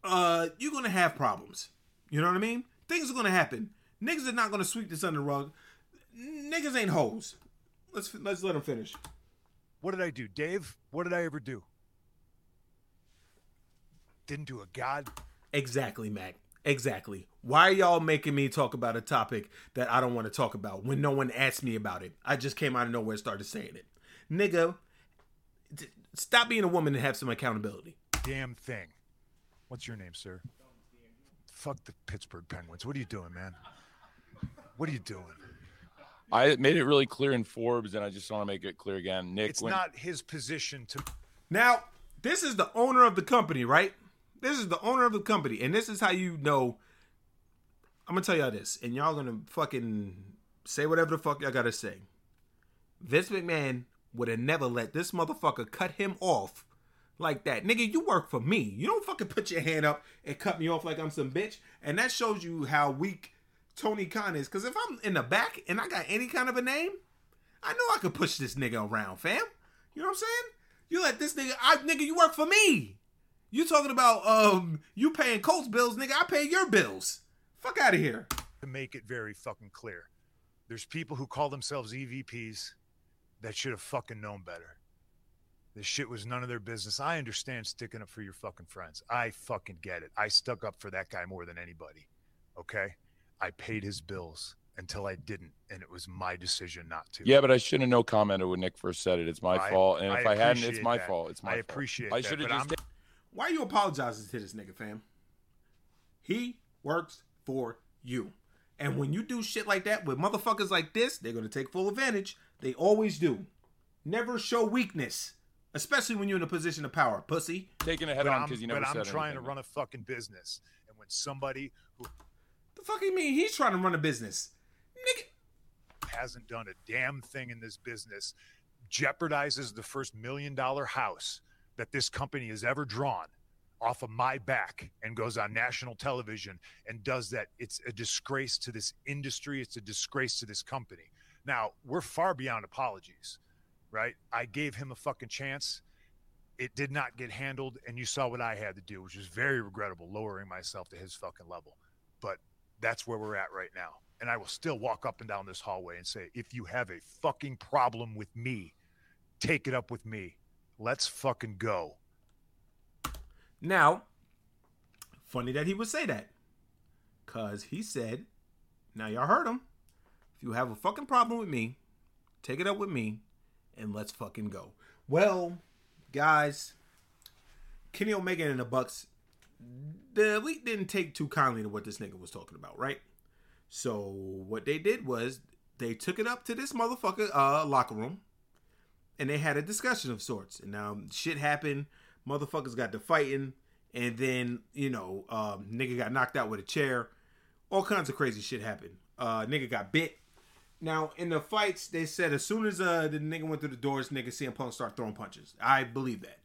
uh, you're gonna have problems. You know what I mean? Things are gonna happen. Niggas are not gonna sweep this under the rug. Niggas ain't hoes. Let's let's let them finish. What did I do, Dave? What did I ever do? Didn't do a god. Exactly, Mac. Exactly. Why are y'all making me talk about a topic that I don't want to talk about when no one asked me about it? I just came out of nowhere and started saying it. Nigga, d- stop being a woman and have some accountability. Damn thing. What's your name, sir? Fuck the Pittsburgh Penguins. What are you doing, man? What are you doing? I made it really clear in Forbes, and I just want to make it clear again. Nick, It's not his position to. Now, this is the owner of the company, right? This is the owner of the company, and this is how you know. I'm gonna tell y'all this, and y'all gonna fucking say whatever the fuck y'all gotta say. Vince McMahon would have never let this motherfucker cut him off like that. Nigga, you work for me. You don't fucking put your hand up and cut me off like I'm some bitch. And that shows you how weak Tony Khan is. Because if I'm in the back and I got any kind of a name, I know I could push this nigga around, fam. You know what I'm saying? You let this nigga, I nigga, you work for me. You talking about um you paying Colts bills, nigga? I pay your bills. Fuck out of here. To make it very fucking clear, there's people who call themselves EVPs that should have fucking known better. This shit was none of their business. I understand sticking up for your fucking friends. I fucking get it. I stuck up for that guy more than anybody. Okay? I paid his bills until I didn't, and it was my decision not to. Yeah, but I shouldn't have no commented when Nick first said it. It's my I- fault, and if I, hadn't, it's my that. fault. It's my I fault. appreciate I should have just. I'm- Why are you apologizing to this nigga, fam? He works for you. And when you do shit like that with motherfuckers like this, they're gonna take full advantage. They always do. Never show weakness, especially when you're in a position of power, pussy. Taking a head but on I'm, because you but never I'm trying anything. to run a fucking business, and when somebody who The fuck you mean he's trying to run a business? Nigga, hasn't done a damn thing in this business jeopardizes the first million dollar house that this company has ever drawn off of my back and goes on national television and does that. It's a disgrace to this industry. It's a disgrace to this company. Now we're far beyond apologies right? I gave him a fucking chance. It did not get handled and you saw what i had to do which is very regrettable lowering myself to his fucking level. But that's where we're at right now. And I will still walk up and down this hallway and say, if you have a fucking problem with me, take it up with me. Let's fucking go. Now, funny that he would say that. Cause he said, now y'all heard him. If you have a fucking problem with me, take it up with me and let's fucking go. Well, guys, Kenny Omega and the Bucks, the elite didn't take too kindly to what this nigga was talking about, right? So what they did was they took it up to this motherfucker uh locker room and they had a discussion of sorts. And now shit happened, motherfuckers got to fighting, and then, you know, um, nigga got knocked out with a chair. All kinds of crazy shit happened. Uh nigga got bit. Now in the fights, they said as soon as uh the nigga went through the doors, nigga CM Punk start throwing punches. I believe that.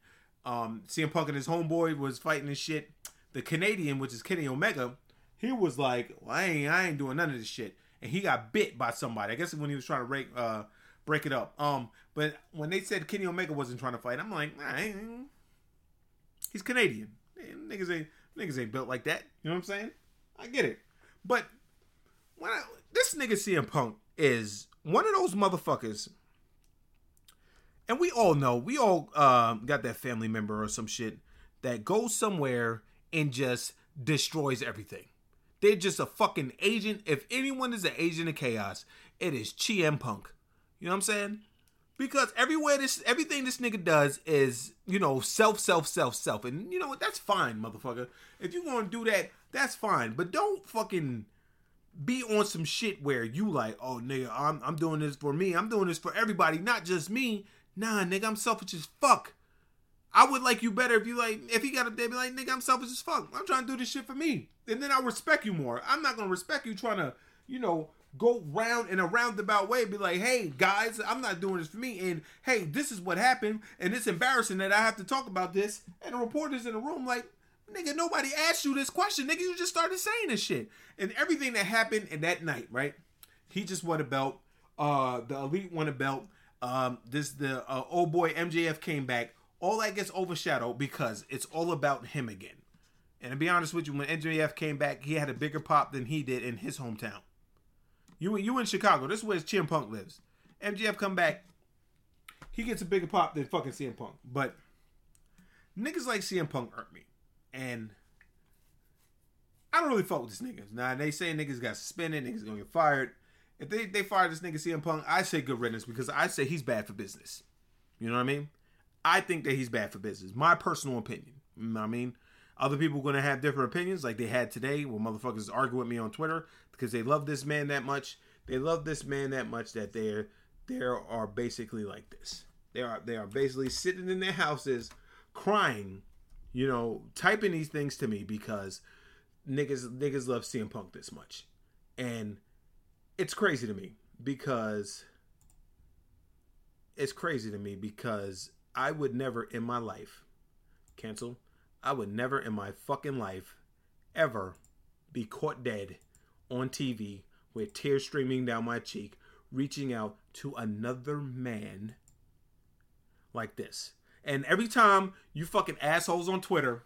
Um CM Punk and his homeboy was fighting and shit. The Canadian, which is Kenny Omega, he was like, well, I ain't I ain't doing none of this shit. And he got bit by somebody. I guess when he was trying to break uh break it up. Um, but when they said Kenny Omega wasn't trying to fight, I'm like, nah, he's Canadian. Niggas ain't niggas ain't built like that. You know what I'm saying? I get it. But when I, this nigga CM Punk is one of those motherfuckers, and we all know, we all um, got that family member or some shit that goes somewhere and just destroys everything. They're just a fucking agent. If anyone is an agent of chaos, it is CM Punk. You know what I'm saying? Because everywhere this everything this nigga does is, you know, self, self, self, self. And you know what? That's fine, motherfucker. If you wanna do that, that's fine. But don't fucking be on some shit where you like, oh nigga, I'm I'm doing this for me. I'm doing this for everybody, not just me. Nah, nigga, I'm selfish as fuck. I would like you better if you like if he got up there be like, nigga, I'm selfish as fuck. I'm trying to do this shit for me. And then I respect you more. I'm not gonna respect you trying to, you know, go round in a roundabout way, be like, hey guys, I'm not doing this for me. And hey, this is what happened, and it's embarrassing that I have to talk about this. And the reporters in the room, like, nigga, nobody asked you this question, nigga. You just started saying this shit. And everything that happened in that night, right? He just won a belt. Uh the elite won a belt. Um, this the uh, old boy MJF came back. All that gets overshadowed because it's all about him again. And to be honest with you, when MJF came back, he had a bigger pop than he did in his hometown. You you in Chicago. This is where CM Punk lives. MJF come back, he gets a bigger pop than fucking CM Punk. But niggas like CM Punk hurt me, and I don't really fuck with these niggas. Now they say niggas got suspended, niggas gonna get fired. If they they fire this nigga CM Punk, I say good riddance because I say he's bad for business. You know what I mean? I think that he's bad for business. My personal opinion. You know what I mean? Other people are gonna have different opinions, like they had today, when motherfuckers argue with me on Twitter because they love this man that much. They love this man that much that they're they are basically like this. They are they are basically sitting in their houses crying, you know, typing these things to me because niggas niggas love CM Punk this much. And it's crazy to me because it's crazy to me because I would never in my life cancel. I would never in my fucking life ever be caught dead on TV with tears streaming down my cheek, reaching out to another man like this. And every time you fucking assholes on Twitter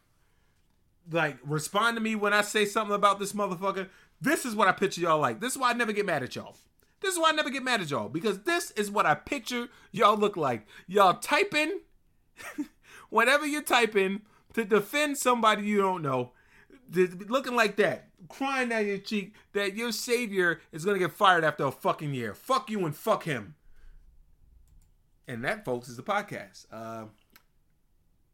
like respond to me when I say something about this motherfucker, this is what I picture y'all like. This is why I never get mad at y'all. This is why I never get mad at y'all because this is what I picture y'all look like. Y'all typing whatever you're typing to defend somebody you don't know, looking like that, crying down your cheek that your savior is gonna get fired after a fucking year. Fuck you and fuck him. And that, folks, is the podcast. Uh,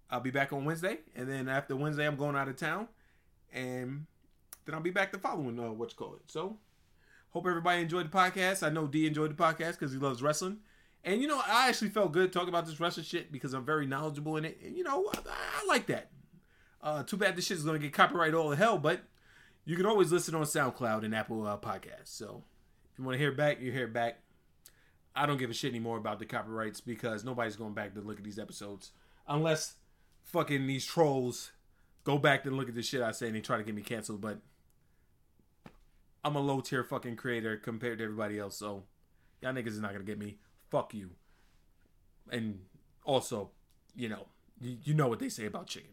I'll be back on Wednesday, and then after Wednesday, I'm going out of town, and then I'll be back the following uh, what you call it. So, hope everybody enjoyed the podcast. I know D enjoyed the podcast because he loves wrestling, and you know I actually felt good talking about this wrestling shit because I'm very knowledgeable in it, and you know I, I like that. Uh, too bad this shit is gonna get copyright all the hell, but you can always listen on SoundCloud and Apple uh, Podcasts. So, if you want to hear back, you hear back. I don't give a shit anymore about the copyrights because nobody's going back to look at these episodes unless fucking these trolls go back and look at the shit I say and they try to get me canceled. But I'm a low tier fucking creator compared to everybody else, so y'all niggas is not gonna get me. Fuck you. And also, you know, you, you know what they say about chicken.